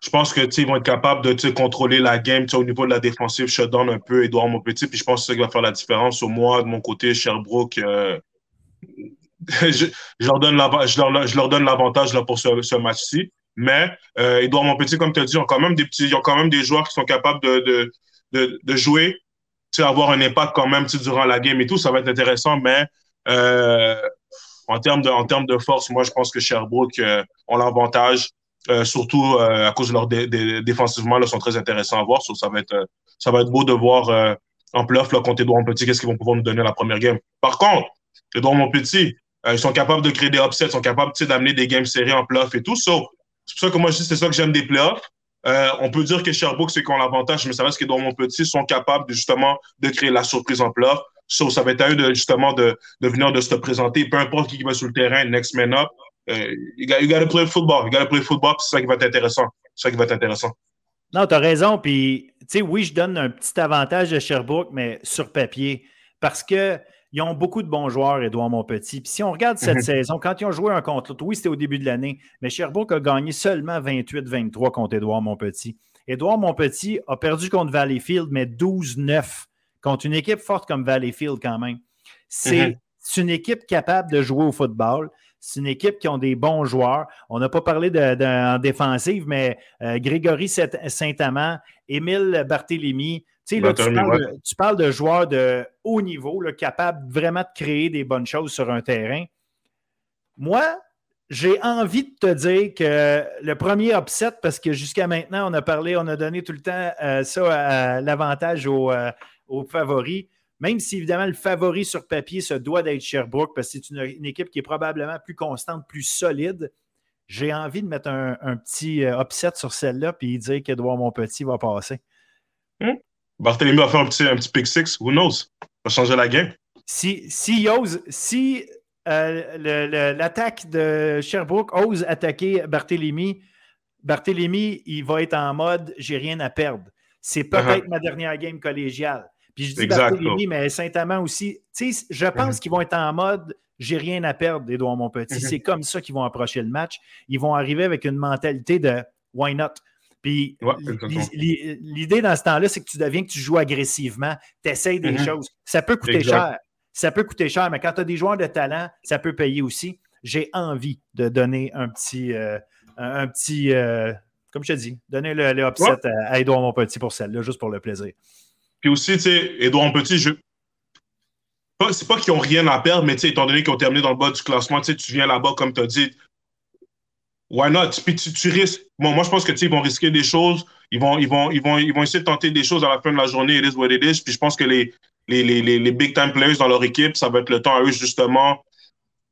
je pense que ils vont être capables de contrôler la game au niveau de la défensive, shutdown un peu Edouard petit. Puis je pense que c'est ça qui va faire la différence. Au moi, de mon côté, Sherbrooke, euh, je, leur donne je, leur, donne l'avantage pour ce, match-ci. Mais euh, Edouard petit, comme tu as dit, ils ont quand même des petits, ils ont quand même des joueurs qui sont capables de, de, de, jouer, avoir un impact quand même durant la game et tout. Ça va être intéressant, mais euh, en termes de, en termes de force, moi, je pense que Sherbrooke euh, ont l'avantage. Euh, surtout euh, à cause de leur défensivement, là, sont très intéressants à voir. ça, va être, ça va être beau de voir en playoff là, contre Edouard Petit, qu'est-ce qu'ils vont pouvoir nous donner la première game. Par contre, Edouard Montpetit, ils sont capables de créer des upsets, ils sont capables d'amener des games serrées en playoff et tout. c'est pour ça que moi, je dis c'est ça que j'aime des playoffs. On peut dire que Sherbrooke, c'est qu'on l'avantage, mais ça reste qu'Edouard Montpetit sont capables justement de créer la surprise en playoff. ça va être à eux de, justement de, venir de se présenter, peu importe qui va sur le terrain, next man up. Euh, you gotta play football. You gotta play football, c'est ça qui va être intéressant. C'est ça qui va être intéressant. Non, tu as raison. Puis, tu sais, oui, je donne un petit avantage à Sherbrooke, mais sur papier. Parce que ils ont beaucoup de bons joueurs, Edouard Monpetit. Puis si on regarde cette saison, quand ils ont joué un contre l'autre, oui, c'était au début de l'année, mais Sherbrooke a gagné seulement 28-23 contre Edouard Monpetit. Edouard Monpetit a perdu contre Valleyfield, mais 12-9 contre une équipe forte comme Valleyfield quand même. C'est mhm. une équipe capable de jouer au football. C'est une équipe qui ont des bons joueurs. On n'a pas parlé de, en défensive, mais euh, Grégory Saint-Amand, Émile Barthélémy. Tu, sais, tu, parles de, joueurs de haut niveau, capables vraiment de créer des bonnes choses sur un terrain. Moi, j'ai envie de te dire que le premier upset, parce que jusqu'à maintenant, on a parlé, on a donné tout le temps euh, ça, l'avantage aux, euh, aux favoris même si évidemment le favori sur papier se doit d'être Sherbrooke parce que c'est une, équipe qui est probablement plus constante, plus solide, j'ai envie de mettre un, petit euh, upset sur celle-là et dire qu'Edouard Monpetit va passer. Hmm? Barthélemy va faire un petit, un petit pick six, who knows? Va changer la game. Si, si, ose, si euh, l'attaque de Sherbrooke ose attaquer Barthélemy, Barthélemy, il va être en mode j'ai rien à perdre. C'est peut-être uh-huh. ma dernière game collégiale. Puis je dis Barthélemy, mais Saint-Amand aussi. je pense mhm. qu'ils vont être en mode j'ai rien à perdre, Edouard Monpetit. petit. Mhm. C'est comme ça qu'ils vont approcher le match. Ils vont arriver avec une mentalité de why not? Puis l'idée dans ce temps-là, c'est que tu deviens que tu joues agressivement, tu essayes des mhm. choses. Ça peut coûter cher. Ça peut coûter cher, mais quand tu as des joueurs de talent, ça peut payer aussi. J'ai envie de donner un petit, euh, un petit euh, comme je te dis, donner le, le upset à, Edouard Monpetit pour celle-là, juste pour le plaisir. Puis aussi, tu sais, Edouard Petit, je. C'est pas qu'ils ont rien à perdre, mais étant donné qu'ils ont terminé dans le bas du classement, tu viens là-bas, comme tu as dit. Why not? Puis tu, risques. Bon, moi, je pense que tu sais, ils vont risquer des choses. Ils vont, ils, vont, ils, vont, ils vont essayer de tenter des choses à la fin de la journée. It is what it is. Puis je pense que les, les, les, les big time players dans leur équipe, ça va être le temps à eux, justement,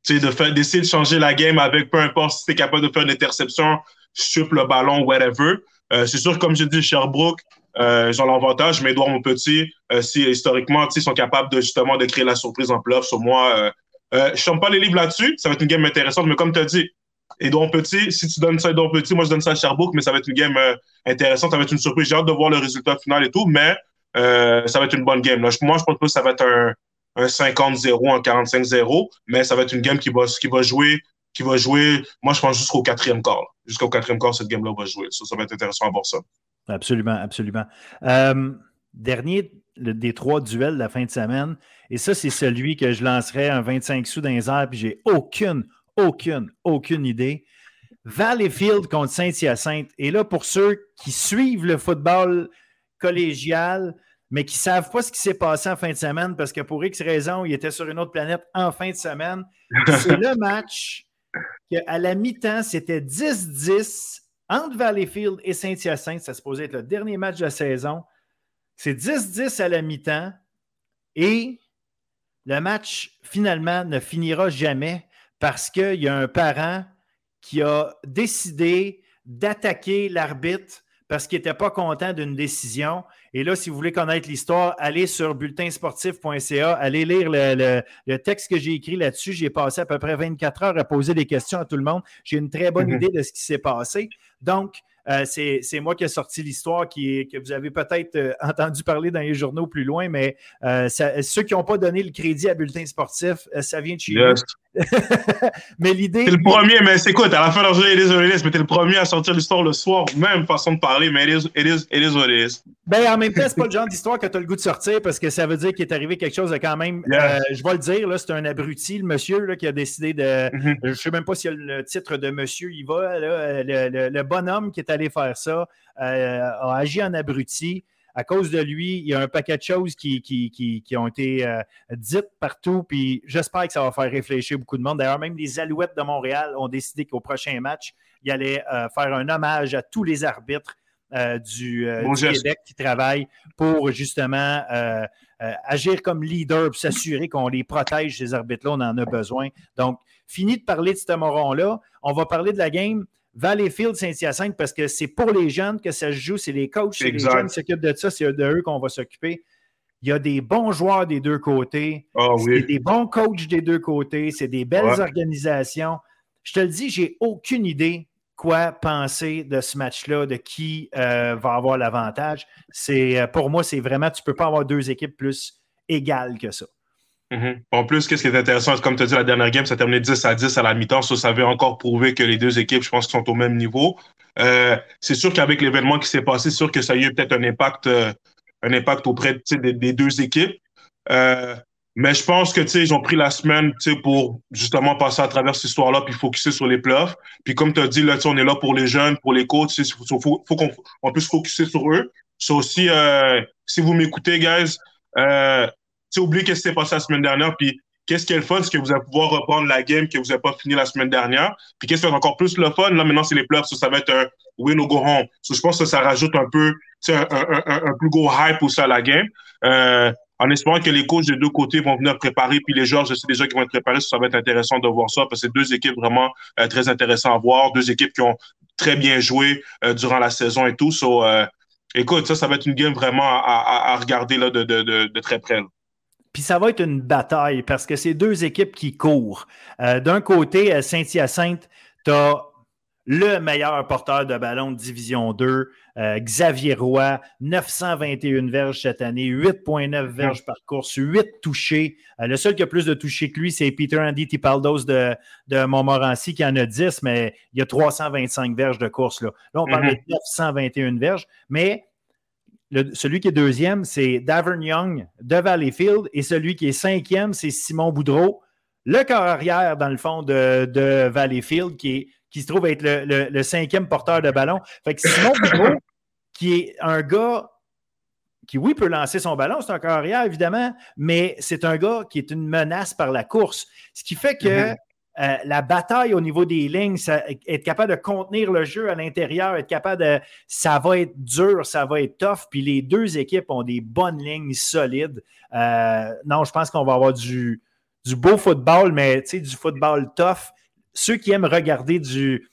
tu sais, de faire, d'essayer de changer la game avec peu importe si tu es capable de faire une interception, sur le ballon, whatever. Euh, c'est sûr, comme je dis, Sherbrooke, euh, ils ont l'avantage, mais Edouard Monpetit, euh, si historiquement, ils sont capables de justement de créer la surprise en playoff, sur moi, Euh, je ne pas les livres là-dessus. Ça va être une game intéressante, mais comme tu as dit, Edouard Petit, si tu donnes ça à Edouard Petit, moi je donne ça à Sherbrooke, mais ça va être une game euh, intéressante. Ça va être une surprise. J'ai hâte de voir le résultat final et tout, mais euh, ça va être une bonne game. Moi, je pense que ça va être un, un 50-0, un 45-0, mais ça va être une game qui va, qui va jouer qui va jouer, moi, je pense jusqu'au quatrième quart. Jusqu'au quatrième quart, cette game-là va jouer. Ça, ça va être intéressant à voir ça. Absolument, absolument. Euh, dernier des trois duels de la fin de semaine, et ça, c'est celui que je lancerai un 25 sous dans les airs, puis j'ai aucune, aucune, aucune idée. Valleyfield contre Saint-Hyacinthe. Et là, pour ceux qui suivent le football collégial, mais qui ne savent pas ce qui s'est passé en fin de semaine parce que pour X raisons, ils étaient sur une autre planète en fin de semaine. C'est le match à la mi-temps, c'était 10-10 entre Valleyfield et Saint-Hyacinthe. Ça se posait être le dernier match de la saison. C'est 10-10 à la mi-temps. Et le match, finalement, ne finira jamais parce qu'il y a un parent qui a décidé d'attaquer l'arbitre parce qu'il n'était pas content d'une décision. Et là, si vous voulez connaître l'histoire, allez sur bulletinsportif.ca, allez lire le, texte que j'ai écrit là-dessus. J'ai passé à peu près 24 heures à poser des questions à tout le monde. J'ai une très bonne mhm. idée de ce qui s'est passé. Donc, euh, c'est moi qui ai sorti l'histoire qui, que vous avez peut-être euh, entendu parler dans les journaux plus loin, mais euh, ceux qui n'ont pas donné le crédit à Bulletin Sportif, ça vient de chez yes. Mais l'idée. C'est le premier, mais c'est quoi? À la fin de la journée, it is mais t'es le premier à sortir l'histoire le soir, même façon de parler, mais it is, it is, Ben, en même temps, c'est pas le genre d'histoire que tu as le goût de sortir parce que ça veut dire qu'il est arrivé quelque chose de quand même. je vais le dire, là, c'est un abruti, le monsieur là, qui a décidé de. Mm-hmm. Je sais même pas a le titre de monsieur, il va, là, le, le, bonhomme qui est allé faire ça euh, a agi en abruti à cause de lui, il y a un paquet de choses qui, qui, ont été euh, dites partout, puis j'espère que ça va faire réfléchir beaucoup de monde. D'ailleurs, même les Alouettes de Montréal ont décidé qu'au prochain match, il allait euh, faire un hommage à tous les arbitres euh, du, Québec qui travaillent pour justement agir comme leader, pour s'assurer qu'on les protège, ces arbitres-là, on en a besoin. Donc, fini de parler de ce moron-là. On va parler de la game. Valleyfield, Saint-Hyacinthe, parce que c'est pour les jeunes que ça se joue, c'est les coachs, c'est les jeunes qui s'occupent de ça, c'est de eux qu'on va s'occuper. Il y a des bons joueurs des deux côtés, oh, c'est des bons coachs des deux côtés, c'est des belles organisations. Je te le dis, j'ai aucune idée quoi penser de ce match-là, de qui euh, va avoir l'avantage. C'est euh, pour moi, c'est vraiment, tu ne peux pas avoir deux équipes plus égales que ça. Mhm. En plus, qu'est-ce qui est intéressant, comme tu as dit, la dernière game, ça a terminé 10 à 10 à la mi-temps. Ça, ça avait encore prouvé que les deux équipes, je pense, sont au même niveau. Euh, c'est sûr qu'avec l'événement qui s'est passé, c'est sûr que ça a eu peut-être un impact, euh, un impact auprès des, deux équipes. Euh, mais je pense que ils ont pris la semaine pour justement passer à travers cette histoire-là puis focuser sur les playoffs. Puis comme tu as dit, là, on est là pour les jeunes, pour les coachs. Il faut, qu'on puisse focuser sur eux. C'est aussi, si vous m'écoutez, guys, tu oublié qu'est-ce qui s'est passé la semaine dernière, puis qu'est-ce qui est le fun, c'est que vous allez pouvoir reprendre la game que vous n'avez pas fini la semaine dernière. Puis qu'est-ce qui est encore plus le fun, là, maintenant, c'est les playoffs, ça, ça va être un win or go home. je pense que ça rajoute un peu, un, un, plus gros hype aussi à la game. Euh, en espérant que les coachs des deux côtés vont venir préparer, puis les joueurs, je sais déjà qu'ils vont être préparés, ça, va être intéressant de voir ça, parce que c'est deux équipes vraiment euh, très intéressantes à voir, deux équipes qui ont très bien joué euh, durant la saison et tout. So, écoute, ça, ça va être une game vraiment à, regarder là, de, de, de, de très près. Puis ça va être une bataille parce que c'est deux équipes qui courent. Euh, d'un côté, à Saint-Hyacinthe, tu as le meilleur porteur de ballon de Division 2, euh, Xavier Roy, 921 verges cette année, 8,9 verges par course, 8 touchés. Euh, le seul qui a plus de touchés que lui, c'est Peter Andy Tipaldos de, de Montmorency qui en a 10, mais il y a 325 verges de course. Là, là on parle de 921 verges, mais celui qui est deuxième, c'est Davern Young de Valleyfield. Et celui qui est cinquième, c'est Simon Boudreau, le corps arrière, dans le fond, de, Valleyfield, qui, qui se trouve être le, cinquième porteur de ballon. Fait que Simon Boudreau, qui est un gars qui, oui, peut lancer son ballon, c'est un corps arrière, évidemment, mais c'est un gars qui est une menace par la course. Ce qui fait que mm-hmm. Euh, la bataille au niveau des lignes, être capable de contenir le jeu à l'intérieur, être capable de. Ça va être dur, ça va être tough. Puis les deux équipes ont des bonnes lignes solides. Euh, non, je pense qu'on va avoir du, beau football, mais du football tough. Ceux qui aiment regarder du,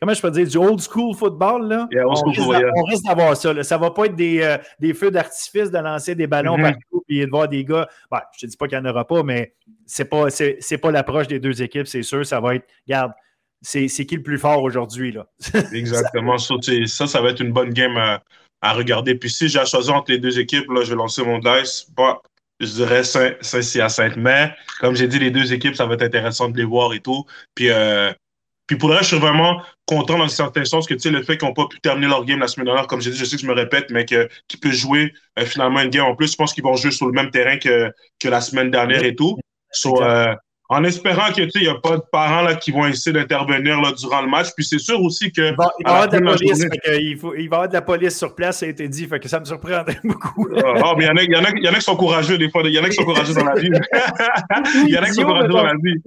comment je peux dire, du old school football. Là? on, risque d'avoir ça. Là. Ça ne va pas être des, euh, des feux d'artifice de lancer des ballons mm-hmm. partout et de voir des gars. Ben, je ne te dis pas qu'il n'y en aura pas, mais ce n'est pas, c'est, pas l'approche des deux équipes, c'est sûr. Ça va être, regarde, c'est, qui le plus fort aujourd'hui? Là? Exactement. ça, ça, ça va être une bonne game à, à regarder. Puis si j'ai à choisir entre les deux équipes, là, je vais lancer mon dice. Bah, je dirais Saint-Cyr Mais comme j'ai dit, les deux équipes, ça va être intéressant de les voir et tout. Puis, euh, puis pour là, je suis vraiment content dans un certain sens que tu sais, le fait qu'ils n'ont pas pu terminer leur game la semaine dernière, comme j'ai dit, je sais que je me répète, mais qu'ils peuvent jouer euh, finalement une game en plus. Je pense qu'ils vont jouer sur le même terrain que, que la semaine dernière et tout. So, euh, en espérant que il n'y a pas de parents là, qui vont essayer d'intervenir durant le match. Puis c'est sûr aussi que. il va y avoir de la police. il, faut, il, va y avoir de la police sur place, ça a été dit. Fait que ça me surprendrait beaucoup. oh, mais il y, en a, il, y en a, il y en a qui sont courageux des fois. Il y en a qui sont courageux dans la vie. il y en a qui sont courageux dans la vie.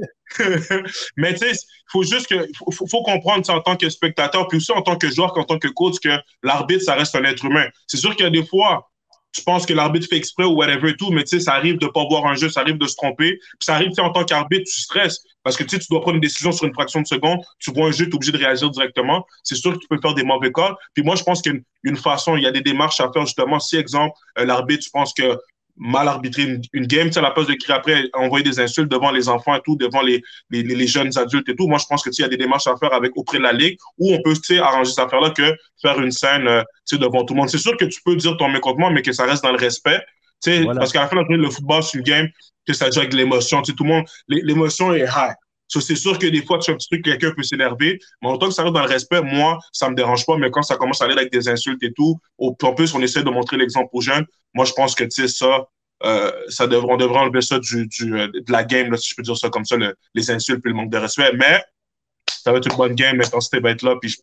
mais tu sais, il faut juste que. faut, faut comprendre en tant que spectateur, puis aussi en tant que joueur qu'en tant que coach, que l'arbitre, ça reste un être humain. C'est sûr qu'il y a des fois tu penses que l'arbitre fait exprès ou whatever et tout, mais tu sais, ça arrive de pas voir un jeu, ça arrive de se tromper. Puis ça arrive, en tant qu'arbitre, tu stresses parce que tu sais, tu dois prendre une décision sur une fraction de seconde, tu vois un jeu, tu es obligé de réagir directement. C'est sûr que tu peux faire des mauvais calls. Puis moi, je pense a une, façon, il y a des démarches à faire justement. Si, exemple, euh, l'arbitre, tu penses que mal arbitrer une, game, tu sais, à la place de crier après, envoyer des insultes devant les enfants et tout, devant les, les, les jeunes adultes et tout. Moi, je pense que tu il y a des démarches à faire avec auprès de la ligue où on peut, tu sais, arranger cette affaire-là que faire une scène, euh, tu sais, devant tout le monde. C'est sûr que tu peux dire ton mécontentement, mais que ça reste dans le respect. Tu sais, parce qu'à la fin de la journée, le football, c'est une game que ça joue avec l'émotion. Tu sais, tout le monde, l'émotion est high. C'est sûr que des fois, tu fais un petit truc, quelqu'un peut s'énerver, mais en tant que ça reste dans le respect, moi, ça me dérange pas, mais quand ça commence à aller avec des insultes et tout, en plus, on essaie de montrer l'exemple aux jeunes, moi, je pense que, tu sais, ça, euh, on devrait enlever ça euh, de la game, si je peux dire ça comme ça, les insultes et le manque de respect. Mais ça va être une bonne game, l'intensité va être là. Puis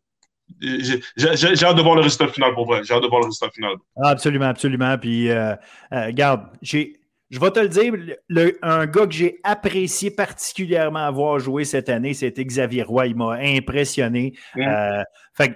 j'ai hâte de voir le résultat final pour vrai. J'ai hâte de voir le résultat final. absolument, absolument. Puis, euh, regarde, j'ai. Je vais te le dire, le, un gars que j'ai apprécié particulièrement avoir joué cette année, c'était Xavier Roy. Il m'a impressionné. Mm. fait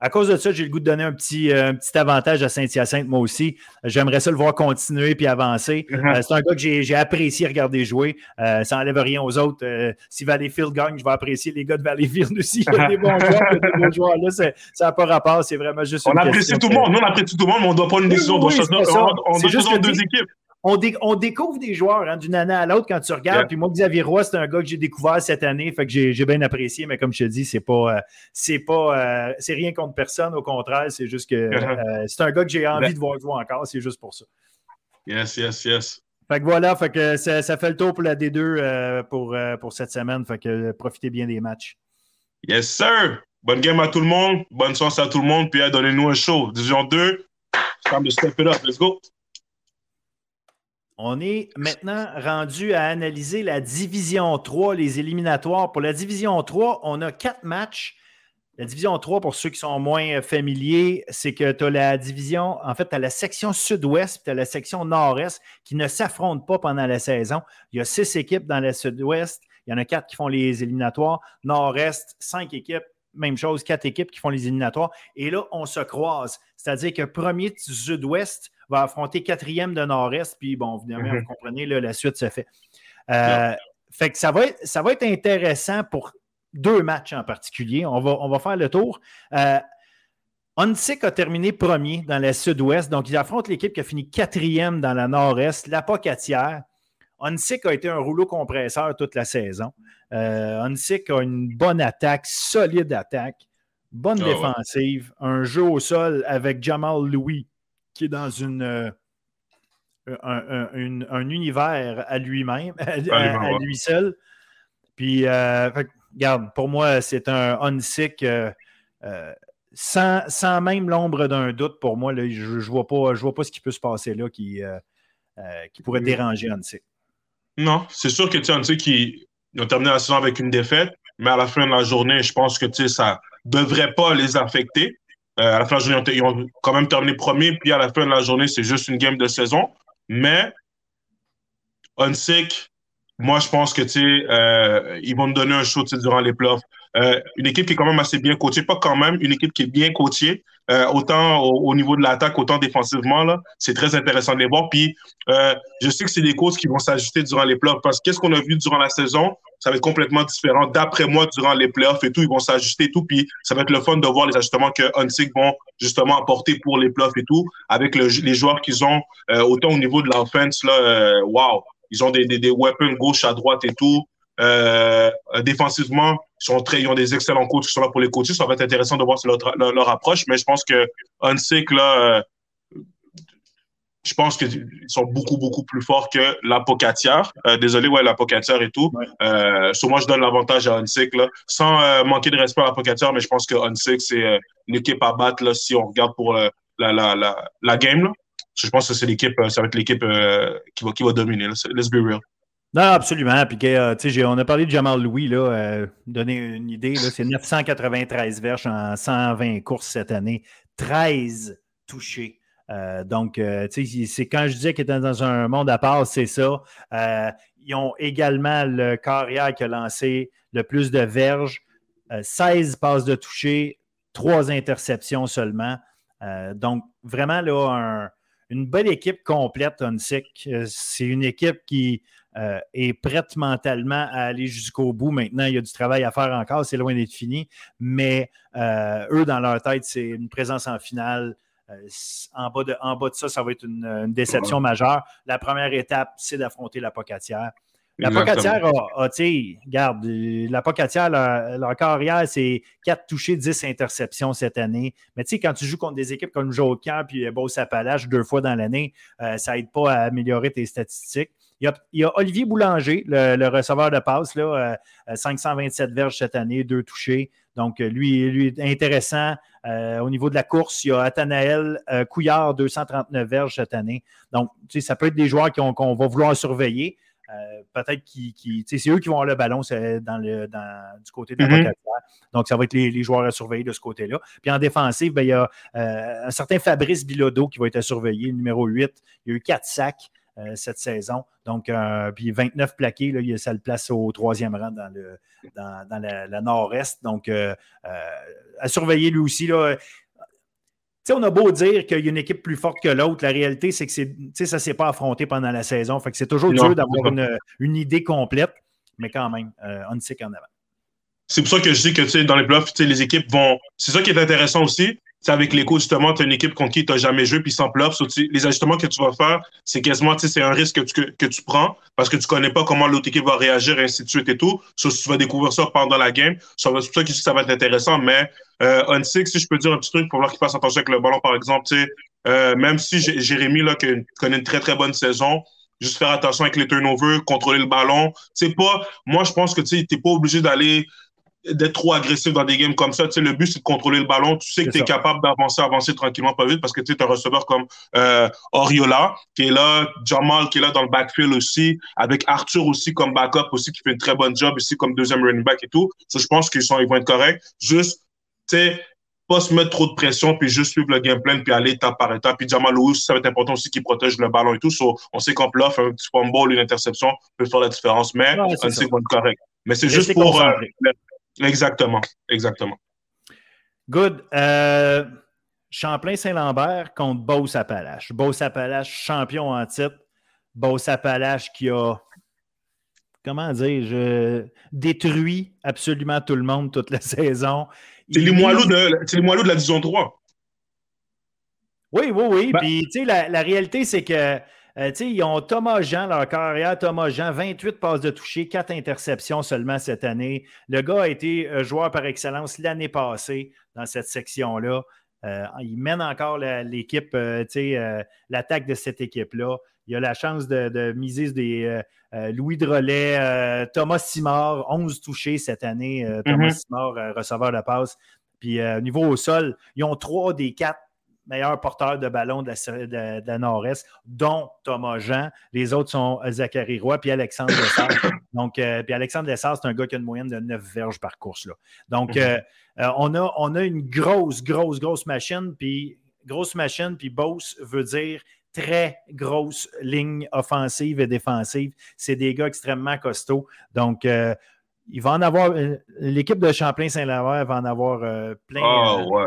à cause de ça, j'ai le goût de donner un petit, euh, un petit avantage à Saint-Hyacinthe, moi aussi. J'aimerais ça le voir continuer puis avancer. Uh-huh. Euh, c'est un gars que j'ai apprécié regarder jouer. Euh, ça n'enlève rien aux autres. si Valleyfield gagne, je vais apprécier les gars de Valleyfield aussi. Il y a des bons joueurs, des bons joueurs. Là, ça n'a pas rapport. C'est vraiment juste. On apprécie tout le monde. Nous, on apprécie tout le monde, mais on doit pas une décision. on, on doit juste deux équipes on, découvre des joueurs hein, d'une année à l'autre quand tu regardes. Puis moi, Xavier Roy, c'est un gars que j'ai découvert cette année, fait que j'ai bien apprécié, mais comme je te dis, c'est pas euh, c'est pas euh, c'est rien contre personne, au contraire, c'est juste que euh, c'est un gars que j'ai envie de voir jouer encore, c'est juste pour ça. Yes, yes, yes. Fait que voilà, fait que ça, fait le tour pour la D2 pour, pour cette semaine. Fait que profitez bien des matchs. Yes, sir! Bonne game à tout le monde, bonne chance à tout le monde, puis donnez-nous un show. Division 2, time to step it up. Let's go! On est maintenant rendu à analyser la division 3, les éliminatoires. Pour la division 3, on a quatre matchs. La division 3, pour ceux qui sont moins familiers, c'est que tu as la division, en fait, tu as la section sud-ouest tu as la section nord-est qui ne s'affrontent pas pendant la saison. Il y a six équipes dans la sud-ouest. Il y en a quatre qui font les éliminatoires. Nord-est, cinq équipes. Même chose, quatre équipes qui font les éliminatoires. Et là, on se croise. C'est-à-dire que premier sud-ouest, va affronter quatrième de Nord-Est. Puis, bon, évidemment, vous mhm. comprenez, la suite se fait. Euh, fait que ça va, être, ça va être intéressant pour deux matchs en particulier. On va, on va faire le tour. Euh, a terminé premier dans la sud-ouest, donc il affronte l'équipe qui a fini quatrième dans la nord-est, la Pocatière. Onsic a été un rouleau compresseur toute la saison. Euh, a une bonne attaque, solide attaque, bonne ah défensive, un jeu au sol avec Jamal Louis, qui est dans une, euh, un, univers à lui-même, à, lui seul. Puis, euh, regarde, pour moi, c'est un unsick euh, sans, même l'ombre d'un doute. Pour moi, je ne vois, pas, vois pas ce qui peut se passer là qui, qui pourrait déranger unsick. Non, c'est sûr que Unsick, ils ont terminé la saison avec une défaite, mais à la fin de la journée, je pense que ça ne devrait pas les affecter. Euh, à la fin de la journée, ils ont quand même terminé premier, puis à la fin de la journée, c'est juste une game de saison. Mais, Unsick, moi, je pense que, euh, ils vont me donner un show durant les playoffs. Euh, une équipe qui est quand même assez bien coachée, pas quand même, une équipe qui est bien coachée, euh, autant au, niveau de l'attaque, autant défensivement. Là, c'est très intéressant de les voir. Puis, euh, je sais que c'est des causes qui vont s'ajuster durant les playoffs parce que qu'est-ce qu'on a vu durant la saison, ça va être complètement différent. D'après moi, durant les playoffs et tout, ils vont s'ajuster et tout. Puis, ça va être le fun de voir les ajustements que Hunsick vont justement apporter pour les playoffs et tout, avec les joueurs qu'ils ont, euh, autant au niveau de l'offense, là, wow, ils ont des, des, des weapons gauche à droite et tout. Euh, défensivement, ils, sont très, ils ont des excellents coachs qui sont là pour les coacher. Ça va être intéressant de voir leur, leur, approche, mais je pense que Hunsick, là, euh, je pense qu'ils sont beaucoup, beaucoup plus forts que la Pocatière. Euh, désolé, ouais, la Pocatière et tout. Euh, sur moi, je donne l'avantage à Hunsick, là, sans manquer de respect à la Pocatière, mais je pense que Hunsick, c'est l'équipe à battre là, si on regarde pour la, la, la, la, game. Là. Je pense que c'est l'équipe, ça va être l'équipe qui, va, qui va dominer. Là. Let's be real. Non, absolument. Puis, euh, on a parlé de Jamal Louis, là, euh, donner une idée, c'est 993 verges en 120 courses cette année, 13 touchés. Euh, donc, c'est quand je disais qu'il était dans un monde à part, c'est ça. ils ont également le carrière qui a lancé le plus de verges, 16 passes de toucher, 3 interceptions seulement. donc, vraiment, là, une belle équipe complète, Hunsick. C'est une équipe qui euh, est prête mentalement à aller jusqu'au bout. Maintenant, il y a du travail à faire encore, c'est loin d'être fini, mais euh, eux, dans leur tête, c'est une présence en finale. Euh, en, bas de, en bas de ça, ça va être une, déception majeure. La première étape, c'est d'affronter la Pocatière. La Pocatière a, tu sais, regarde, la Pocatière, leur, carrière, c'est 4 touchés, 10 interceptions cette année. Mais tu sais, quand tu joues contre des équipes comme Joker puis Beau-Sapalache deux fois dans l'année, ça n'aide pas à améliorer tes statistiques. Il y a, Olivier Boulanger, le, receveur de passe, là, 527 euh, verges cette année, deux touchés. Donc, euh, lui, lui intéressant. Euh, au niveau de la course, il y a Athanaël Couillard, 239 verges cette année. Donc, tu sais, ça peut être des joueurs qu'on va vouloir surveiller. Peut-être qui, c'est eux qui vont avoir le ballon dans le, du côté de la mm Donc, ça va être les, joueurs à surveiller de ce côté-là. Puis en défensive, ben, il y a un certain Fabrice Bilodeau qui va être à surveiller, numéro 8. Il y a eu quatre sacs. Euh, cette saison. Donc, euh, puis 29 plaqués, là, ça le place au troisième rang dans, le, dans, la, nord-est. Donc, euh, à surveiller lui aussi. Là. On a beau dire qu'il y a une équipe plus forte que l'autre, la réalité, c'est que ça ne s'est pas affronté pendant la saison. Fait que c'est toujours dur d'avoir une, idée complète, mais quand même, on sait qu'en avant. C'est pour ça que je dis que dans les playoffs, les équipes vont. C'est ça qui est intéressant aussi avec l'écho, justement, tu as une équipe contre qui tu n'as jamais joué, puis sans playoff. les ajustements que tu vas faire, c'est quasiment, c'est un risque que tu, que, tu prends parce que tu connais pas comment l'autre équipe va réagir, et ainsi de suite et tout. So, tu vas découvrir ça pendant la game. C'est pour ça que ça va être intéressant. Mais euh, six, si je peux dire un petit truc pour voir qu'il fasse attention avec le ballon, par exemple, euh, même si Jérémy, là, connaît une très, très bonne saison, juste faire attention avec les turnovers, contrôler le ballon. C'est pas, moi, je pense que tu n'es pas obligé d'aller d'être trop agressif dans des games comme ça. Tu sais, le but, c'est de contrôler le ballon. Tu sais que tu es capable d'avancer, avancer tranquillement, pas vite, parce que tu es un receveur comme euh, Oriola, qui est là, Jamal, qui est là dans le backfield aussi, avec Arthur aussi comme backup, aussi, qui fait une très bonne job ici comme deuxième running back et tout. Ça, je pense qu'ils sont, ils vont être corrects. Juste, tu sais, pas se mettre trop de pression, puis juste suivre le game plan, puis aller étape par étape. Puis Jamal Lewis, ça va être important aussi qu'il protège le ballon et tout. on sait qu'en playoff, un petit fumble, une interception peut faire la différence, mais on sait qu'ils vont être corrects. Mais c'est juste pour euh, Exactement, exactement. Good. Euh, Champlain-Saint-Lambert contre Beauce-Appalaches. Beauce-Appalaches, champion en titre. Beauce-Appalaches qui a, comment dire, je, détruit absolument tout le monde toute la saison. C'est les, moelleux de, la Division 3. Oui, oui, oui. Ben Puis, tu sais, la, la réalité, c'est que euh, ils ont Thomas Jean, leur carrière, Thomas Jean, 28 passes de toucher, 4 interceptions seulement cette année. Le gars a été euh, joueur par excellence l'année passée dans cette section-là. Euh, il mène encore l'équipe, l'attaque de cette équipe-là. Il a la chance de, de miser des Louis Drolet, Thomas Simard, 11 touchés cette année. Thomas mm-hmm. Simard, receveur de passe. Puis au niveau au sol, ils ont 3 des 4 meilleur porteur de ballon de la, de Nord-Est, dont Thomas Jean. Les autres sont euh, Zachary Roy puis Alexandre Lessard. Donc, euh, puis Alexandre Lessard, c'est un gars qui a une moyenne de 9 verges par course. Là. Donc, mhm. euh, on, a, on a une grosse, grosse, grosse machine, puis grosse machine, puis Boss veut dire très grosse ligne offensive et défensive. C'est des gars extrêmement costauds. Donc, il va en avoir. L'équipe de Champlain-Saint-Lavaire va en avoir plein. Oh, ouais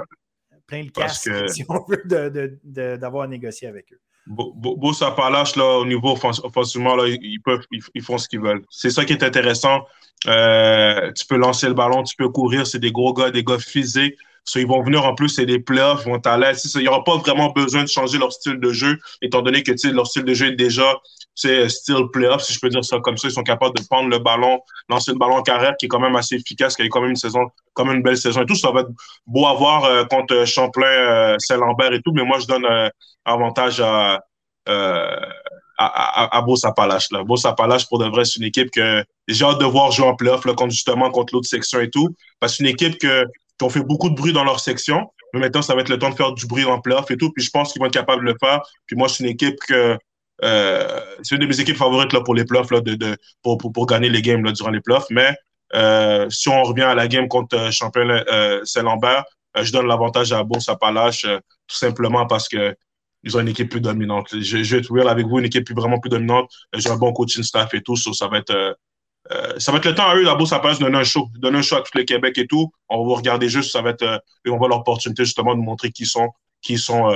plein le casque, si on veut, d'avoir négocié avec eux. Beau, ça parlache là, au niveau offensivement, là, ils, peuvent, ils, font ce qu'ils veulent. C'est ça qui est intéressant. Euh, tu peux lancer le ballon, tu peux courir, c'est des gros gars, des gars physiques. ils vont venir en plus, c'est des playoffs, ils vont aller. Il n'y aura pas vraiment besoin de changer leur style de jeu, étant donné que leur style de jeu est déjà style playoff, si je peux dire ça comme ça. Ils sont capables de prendre le ballon, lancer le ballon en carrière, qui est quand même assez efficace, qui a eu quand même une saison, quand même une belle saison et tout. Ça va être beau à voir euh, contre Champlain, euh, Saint-Lambert et tout, mais moi, je donne avantage à, euh, à, à, Beau Sapalache. Beau Sapalache, pour de vrai, c'est une équipe que j'ai hâte de voir jouer en playoff contre, justement contre l'autre section et tout. Parce que c'est une équipe que, qui ont fait beaucoup de bruit dans leur section. Mais maintenant, ça va être le temps de faire du bruit en playoff et tout. Puis je pense qu'ils vont être capables de le faire. Puis moi, c'est une équipe que. Euh, c'est une de mes équipes favorites là, pour les playoffs, là, de, de, pour, pour, pour gagner les games là, durant les playoffs. Mais euh, si on revient à la game contre euh, Champion Saint-Lambert, je donne l'avantage à Beau Sapalache tout simplement parce que ils ont une équipe plus dominante. Je, vais être real avec vous, une équipe vraiment plus dominante. J'ai un bon coaching staff et tout, ça va être. Ça va être le temps à eux, là-bas, ça passe donner un show, donner un show à tout le Québec et tout. On va regarder juste, ça va être, et on va l'opportunité justement de montrer qui sont, qui sont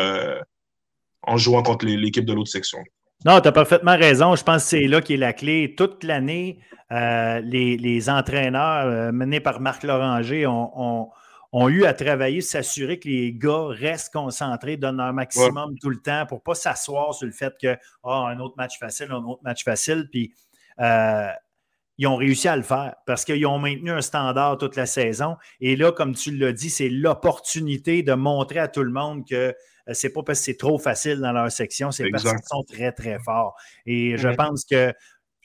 en jouant contre l'équipe de l'autre section. Non, tu as parfaitement raison. Je pense que c'est là qui est la clé. Toute l'année, les, les, entraîneurs menés par Marc Loranger ont, ont eu à travailler, s'assurer que les gars restent concentrés, donnent un maximum tout le temps pour ne pas s'asseoir sur le fait que oh, un autre match facile, un autre match facile. Puis euh, ils ont réussi à le faire parce qu'ils ont maintenu un standard toute la saison. Et là, comme tu l'as dit, c'est l'opportunité de montrer à tout le monde que euh, c'est pas parce que c'est trop facile dans leur section, c'est parce qu'ils sont très, très forts. Et je pense que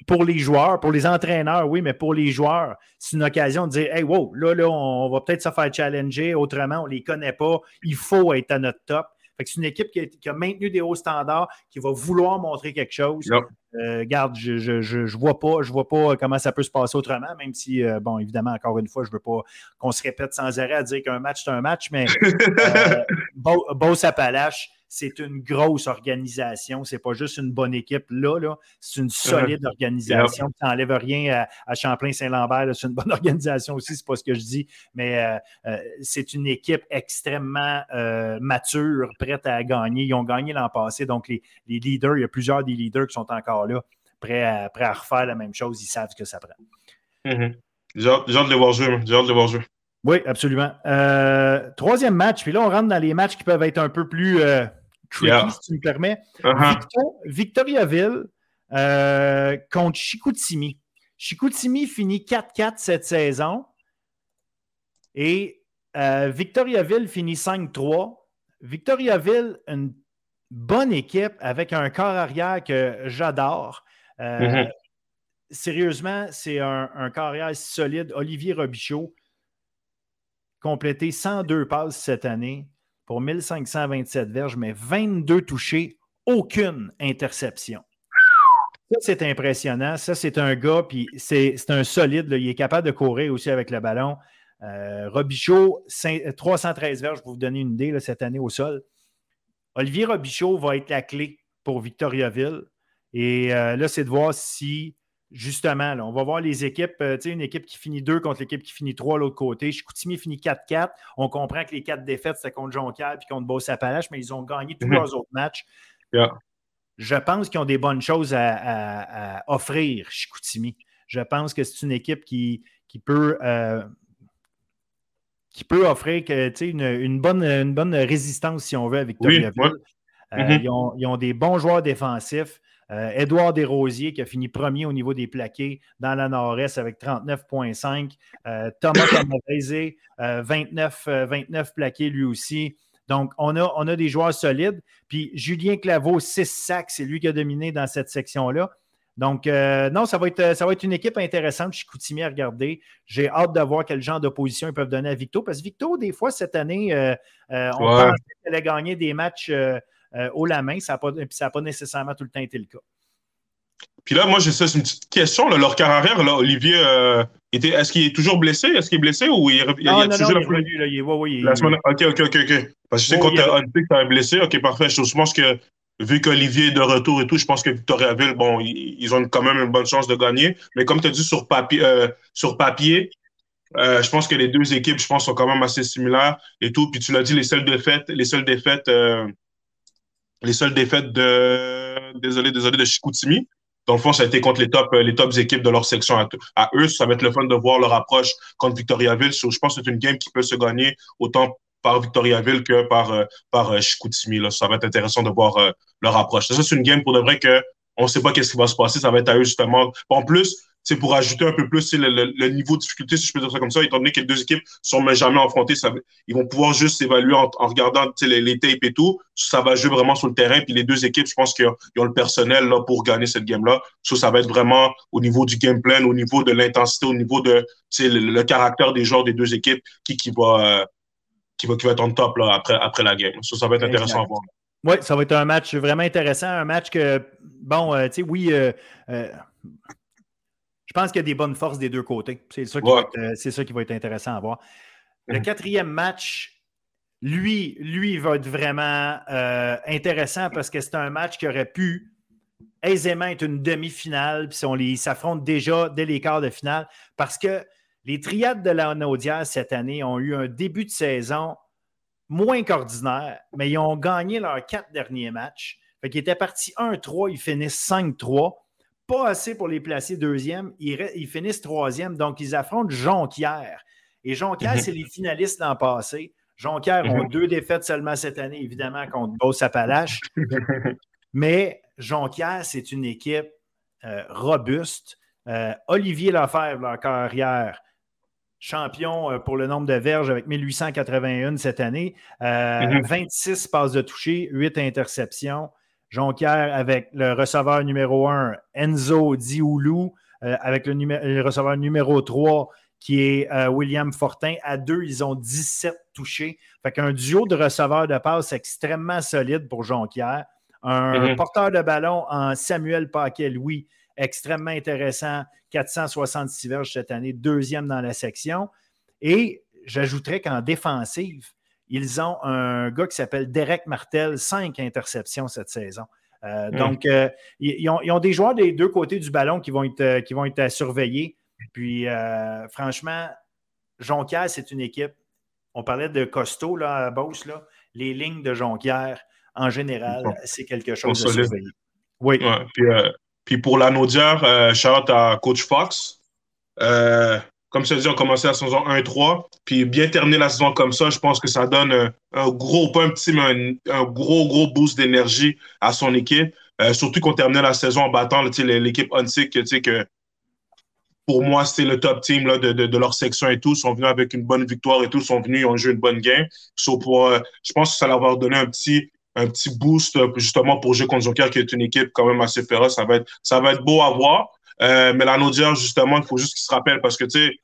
pour les joueurs, pour les entraîneurs, oui, mais pour les joueurs, c'est une occasion de dire Hey, wow, là, là, on va peut-être se faire challenger autrement, on ne les connaît pas, il faut être à notre top. C'est une équipe qui a, maintenu des hauts standards, qui va vouloir montrer quelque chose. Euh, garde, je ne vois pas, je vois pas comment ça peut se passer autrement, même si, euh, bon, évidemment, encore une fois, je ne veux pas qu'on se répète sans arrêt à dire qu'un match, c'est un match, mais euh, beau, beau Sapalache, c'est une grosse organisation. C'est pas juste une bonne équipe là, là. c'est une solide organisation. Tu n'enlèves rien à, Champlain-Saint-Lambert. C'est une bonne organisation aussi, c'est pas ce que je dis, mais euh, euh, c'est une équipe extrêmement euh, mature, prête à gagner. Ils ont gagné l'an passé, donc les, leaders, il y a plusieurs des leaders qui sont encore là, prêts à, à refaire la même chose. Ils savent ce que ça prend. J'ai hâte de les voir jouer. J'ai hâte de les voir jouer. Oui, absolument. troisième match, puis là, on rentre dans les matchs qui peuvent être un peu plus tricky, si tu me permets. Uh-huh. Victoriaville euh, contre Chicoutimi. Chicoutimi finit 4-4 cette saison et euh, Victoriaville finit 5-3. Victoriaville, une bonne équipe avec un corps arrière que j'adore. Euh, mm-hmm. Sérieusement, c'est un, un corps arrière solide. Olivier Robichaud, complété 102 passes cette année pour 1527 verges, mais 22 touchés, aucune interception. Ça, c'est impressionnant. Ça, c'est un gars, puis c'est un solide. Il est capable de courir aussi avec le ballon. Euh, Robichaud, 313 verges pour vous donner une idée cette année au sol. Olivier Robichaud va être la clé pour Victoriaville. Et euh, là, c'est de voir si justement, on va voir les équipes, euh, tu sais, une équipe qui finit 2 contre l'équipe qui finit 3 de l'autre côté. Chicoutimi finit 4-4. On comprend que les quatre défaites, c'était contre Jonquière puis contre Beauce-Appalaches, mais ils ont gagné tous mhm. leurs autres matchs. Je pense qu'ils ont des bonnes choses à, offrir, Chicoutimi. Je pense que c'est une équipe qui, qui peut. Euh, qui peut offrir que, une, une, bonne, une bonne résistance, si on veut, à Victoriaville. Euh, mhm. ils ont des bons joueurs défensifs. Euh, Édouard Desrosiers qui a fini premier au niveau des plaqués dans la Nord-Est avec 39,5. Euh, Thomas Camavezé, 29, 29 plaqués lui aussi. Donc, on a, on a des joueurs solides. Puis Julien Claveau, 6 sacs, c'est lui qui a dominé dans cette section-là. Donc, euh, non, ça va, être, ça va être une équipe intéressante. Je suis coutumier à regarder. J'ai hâte de voir quel genre d'opposition ils peuvent donner à Victo. Parce que Victo, des fois, cette année, on pensait qu'elle allait gagner des matchs euh, haut la main. Ça n'a pas, nécessairement tout le temps été le cas. Puis là, moi, j'ai ça, c'est une petite question. leur carrière, là, Olivier, euh, était, est-ce qu'il est toujours blessé? Est-ce qu'il est blessé ou il, il, il, non, non, non, il est revenu, là, il est, oui, la semaine... OK, OK, OK, OK. Parce que je sais quand tu as blessé, OK, parfait. Je pense que vu qu'Olivier est de retour et tout, je pense que Victoriaville, bon, ils, ont quand même une bonne chance de gagner. Mais comme tu as dit sur papier, euh, sur papier Euh, je pense que les deux équipes, je pense, sont quand même assez similaires et tout. Puis tu l'as dit, les seules défaites, les seules défaites, euh, les seules défaites de, désolé, désolé, de Chicoutimi. Dans le fond, ça a été contre les top, les tops équipes de leur section à, eux. Ça va être le fun de voir leur approche contre Victoriaville. je pense que c'est une game qui peut se gagner autant par Victoriaville que par, euh, par Chicoutimi. Ça va être intéressant de voir leur approche. Ça, c'est une game pour de vrai que on ne sait pas qu'est-ce qui va se passer. Ça va être à eux, justement. En plus, c'est pour ajouter un peu plus le, niveau de difficulté, si je peux dire ça comme ça, étant donné que les deux équipes sont jamais affrontées, ça, ils vont pouvoir juste s'évaluer en, regardant les, les, tapes et tout. Ça va jouer vraiment sur le terrain. Puis les deux équipes, je pense qu'ils ont, le personnel là, pour gagner cette game-là. Ça, ça va être vraiment au niveau du game plan, au niveau de l'intensité, au niveau de le, le, caractère des joueurs des deux équipes qui, qui, va, euh, qui, va, qui va être en top là, après, après la game. Ça, ça va être intéressant à voir. Oui, ça va être un match vraiment intéressant. Un match que, bon, euh, tu sais, oui, euh, je pense qu'il y a des bonnes forces des deux côtés. C'est ça, qui va être, euh, ça qui va être intéressant à voir. Le mhm. quatrième match, lui, lui va être vraiment euh, intéressant parce que c'est un match qui aurait pu aisément être une demi-finale. Puis on les s'affronte déjà dès les quarts de finale parce que les triades de la Naudière cette année ont eu un début de saison moins qu'ordinaire, mais ils ont gagné leurs quatre derniers matchs. Fait qu'ils étaient partis 1-3, ils finissent 5-3 pas assez pour les placer deuxième. Ils, finissent troisième. Donc, ils affrontent Jonquière. Et Jonquière, mhm. c'est les finalistes l'an passé. Jonquière ont mhm. deux défaites seulement cette année, évidemment, contre Beauce-Appalaches. Mais Jonquière, c'est une équipe euh, robuste. Euh, Olivier Lefebvre, leur carrière, champion euh, pour le nombre de verges avec 1881 cette année. 26 mhm. passes de toucher, 8 interceptions. Jonquière avec le receveur numéro 1, Enzo Dioulou, euh, avec le, receveur numéro 3, qui est euh, William Fortin. À deux, ils ont 17 touchés. Fait qu'un duo de receveurs de passe extrêmement solide pour Jonquière. Un mhm. porteur de ballon en Samuel Paquet-Louis, extrêmement intéressant. 466 verges cette année, deuxième dans la section. Et j'ajouterais qu'en défensive, ils ont un gars qui s'appelle Derek Martel, cinq interceptions cette saison. Euh, hmm. Donc, euh, ils, ont, des joueurs des deux côtés du ballon qui vont être, euh, qui vont être à surveiller. Puis, franchement, Jonquière, c'est une équipe. On parlait de costaud là, à Beauce. Là. Les lignes de Jonquière, en général, c'est quelque chose à surveiller. Oui. puis, pour la Naudière, Charlotte à Coach Fox comme je te dis, on commençait la saison 1-3. Puis bien terminer la saison comme ça, je pense que ça donne un, gros, pas un petit, mais un, gros, gros boost d'énergie à son équipe. Euh, surtout qu'on terminait la saison en battant l'équipe sais, que pour moi, c'était le top team là, de, leur section et tout. Ils sont venus avec une bonne victoire et tout. Ils sont venus, ils ont joué une bonne game. pour, euh, je pense que ça leur va donner un petit, un petit boost justement pour jouer contre Joker, qui est une équipe quand même assez féroce. Ça va être, ça va être beau à voir. Euh, mais la Naudière, justement, il faut juste qu'ils se rappellent parce que, tu sais,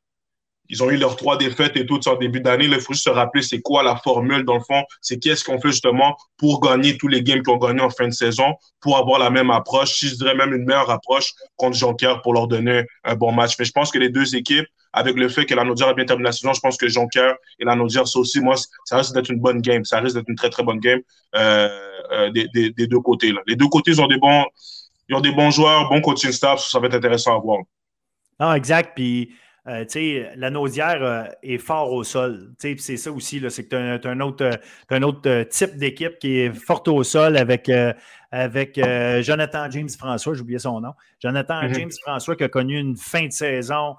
ils ont eu leurs trois défaites et tout en début d'année. Il faut juste se rappeler c'est quoi la formule, dans le fond. C'est qu'est-ce qu'on fait justement pour gagner tous les games qu'ils ont gagnés en fin de saison, pour avoir la même approche, si je dirais même une meilleure approche contre Jonquière pour leur donner un bon match. Mais je pense que les deux équipes, avec le fait que la a bien terminé la saison, je pense que Jonquière et la Naudière, ça aussi, moi, ça risque d'être une bonne game. Ça risque d'être une très, très bonne game euh, euh, des, des, des, deux côtés. Là. Les deux côtés, ils ont des bons ils ont des bons joueurs, bon coaching staff, ça va être intéressant à voir. Non, exact. Puis, euh, tu sais, la Naudière euh, est fort au sol. C'est ça aussi, c'est que tu as, un autre, un autre euh, type d'équipe qui est forte au sol avec, avec Jonathan James François, j'ai oublié son nom. Jonathan mm-hmm. James François qui a connu une fin de saison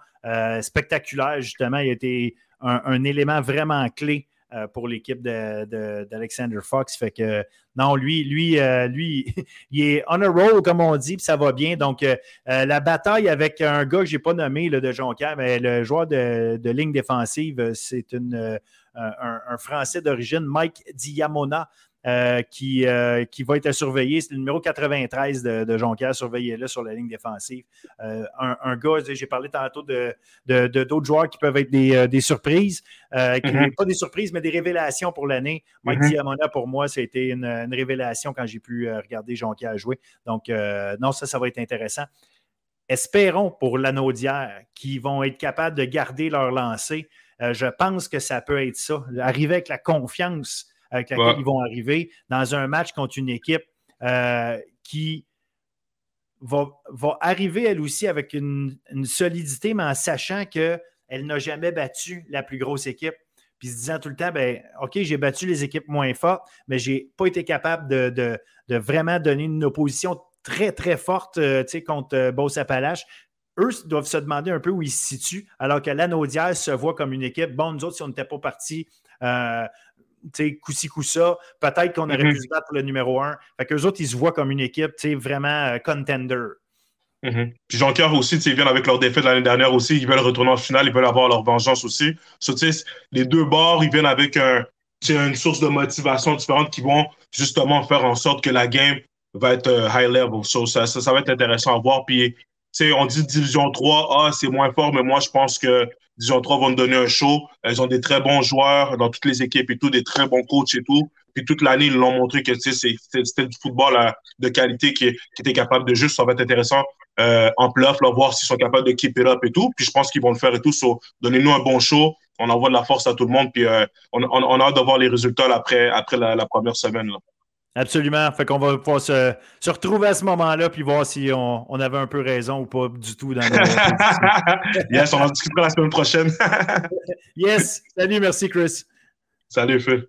spectaculaire, justement. Il a été un élément vraiment clé euh, pour l'équipe d'Alexander Fox. Fait que non, lui, lui, euh, lui, il est on a roll, comme on dit, puis ça va bien. Donc, euh, la bataille avec un gars que je n'ai pas nommé de Jonquière, mais le joueur de, ligne défensive, c'est un, un, Français d'origine, Mike Diamona. Euh, qui, euh, qui va être à surveiller. C'est le numéro 93 de, de Jonquière, surveillez-le sur la ligne défensive. Euh, un, gars, j'ai parlé tantôt de, d'autres joueurs qui peuvent être des, surprises, mm-hmm. pas des surprises, mais des révélations pour l'année. Mike mm Diamona, pour moi, ça a été une, révélation quand j'ai pu regarder Jonquière jouer. Donc, non, ça, ça va être intéressant. Espérons pour l'anodière qu'ils vont être capables de garder leur lancée. je pense que ça peut être ça. Arriver avec la confiance avec laquelle ils vont arriver dans un match contre une équipe euh, qui va, va, arriver elle aussi avec une, solidité, mais en sachant que elle n'a jamais battu la plus grosse équipe. Puis se disant tout le temps, ben, OK, j'ai battu les équipes moins fortes, mais je n'ai pas été capable de, vraiment donner une opposition très, très forte euh, contre euh, Beauce-Appalaches eux doivent se demander un peu où ils se situent, alors que l'Anaudière se voit comme une équipe. Bon, nous autres, si on n'était pas partis euh, coup-ci, coup-ça, peut-être qu'on aurait pu mhm. se battre pour le numéro un. Fait qu'eux autres, ils se voient comme une équipe vraiment euh, contender. Mhm. Puis Jean-Pierre aussi, ils viennent avec leur défaite l'année dernière aussi, ils veulent retourner en finale, ils veulent avoir leur vengeance aussi. les deux bords, ils viennent avec une source de motivation différente qui vont justement faire en sorte que la game va être euh, high level. ça, ça, va être intéressant à voir. Puis on dit Division 3, ah, c'est moins fort, mais moi, je pense que Division 3 vont nous donner un show. Elles ont des très bons joueurs dans toutes les équipes et tout, des très bons coachs et tout. Puis toute l'année, ils l'ont montré que c'était du football euh, de qualité qui, était capable de juste. Ça va être intéressant euh, en playoff, là, voir s'ils sont capables de keep it up et tout. Puis je pense qu'ils vont le faire et tout. So, Donnez-nous un bon show. On envoie de la force à tout le monde. Puis euh, on, a hâte de voir les résultats après, après la, première semaine. Là. Absolument. Fait qu'on va pouvoir se, retrouver à ce moment-là puis voir si on, avait un peu raison ou pas du tout dans Yes, on en discutera la semaine prochaine. yes. Salut, merci Chris. Salut Phil.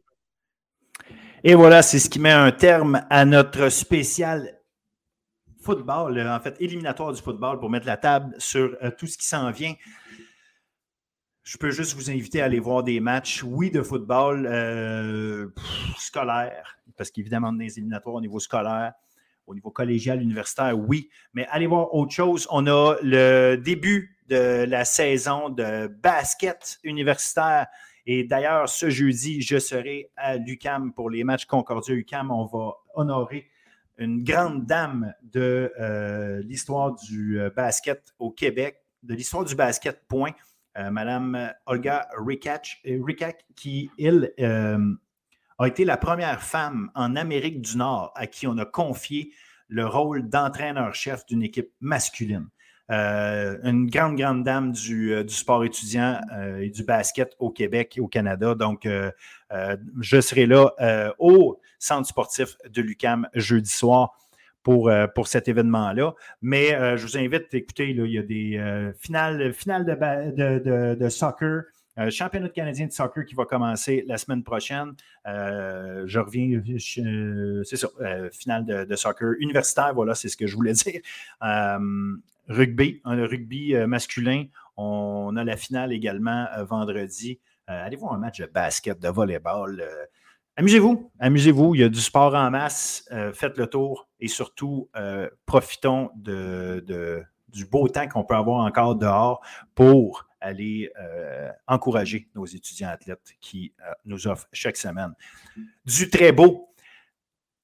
Et voilà, c'est ce qui met un terme à notre spécial football, en fait, éliminatoire du football pour mettre la table sur euh, tout ce qui s'en vient je peux juste vous inviter à aller voir des matchs, oui, de football euh, scolaire, parce qu'évidemment, des éliminatoires au niveau scolaire, au niveau collégial, universitaire, oui, mais allez voir autre chose. On a le début de la saison de basket universitaire. Et d'ailleurs, ce jeudi, je serai à l'UCAM pour les matchs Concordia-UCAM. On va honorer une grande dame de euh, l'histoire du euh, basket au Québec, de l'histoire du basket, point. Euh, Madame Olga Rikach, euh, qui, elle, a été la première femme en Amérique du Nord à qui on a confié le rôle d'entraîneur-chef d'une équipe masculine. une grande, grande dame du, sport étudiant et du basket au Québec et au Canada. Donc, je serai là au centre sportif de l'UCAM jeudi soir pour, euh, pour cet événement-là. Mais euh, je vous invite, écoutez, il y a des euh, finales, finales de, de, soccer. Championnat canadien de soccer qui va commencer la semaine prochaine. je reviens, c'est ça, finale de, soccer universitaire, voilà, c'est ce que je voulais dire. rugby, un rugby masculin. On a la finale également vendredi. allez voir un match de basket, de volleyball. Amusez-vous, amusez-vous. Il y a du sport en masse. Euh, faites le tour et surtout, euh, profitons du beau temps qu'on peut avoir encore dehors pour aller euh, encourager nos étudiants athlètes qui nous offrent chaque semaine du très beau.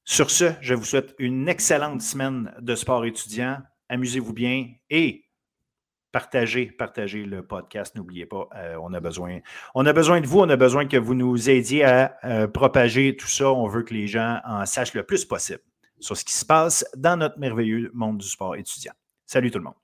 Sur ce, je vous souhaite une excellente semaine de sport étudiant. Amusez-vous bien et partagez, partagez le podcast. N'oubliez pas, euh, on, a besoin, on a besoin de vous, on a besoin que vous nous aidiez à euh, propager tout ça. On veut que les gens en sachent le plus possible sur ce qui se passe dans notre merveilleux monde du sport étudiant. Salut tout le monde.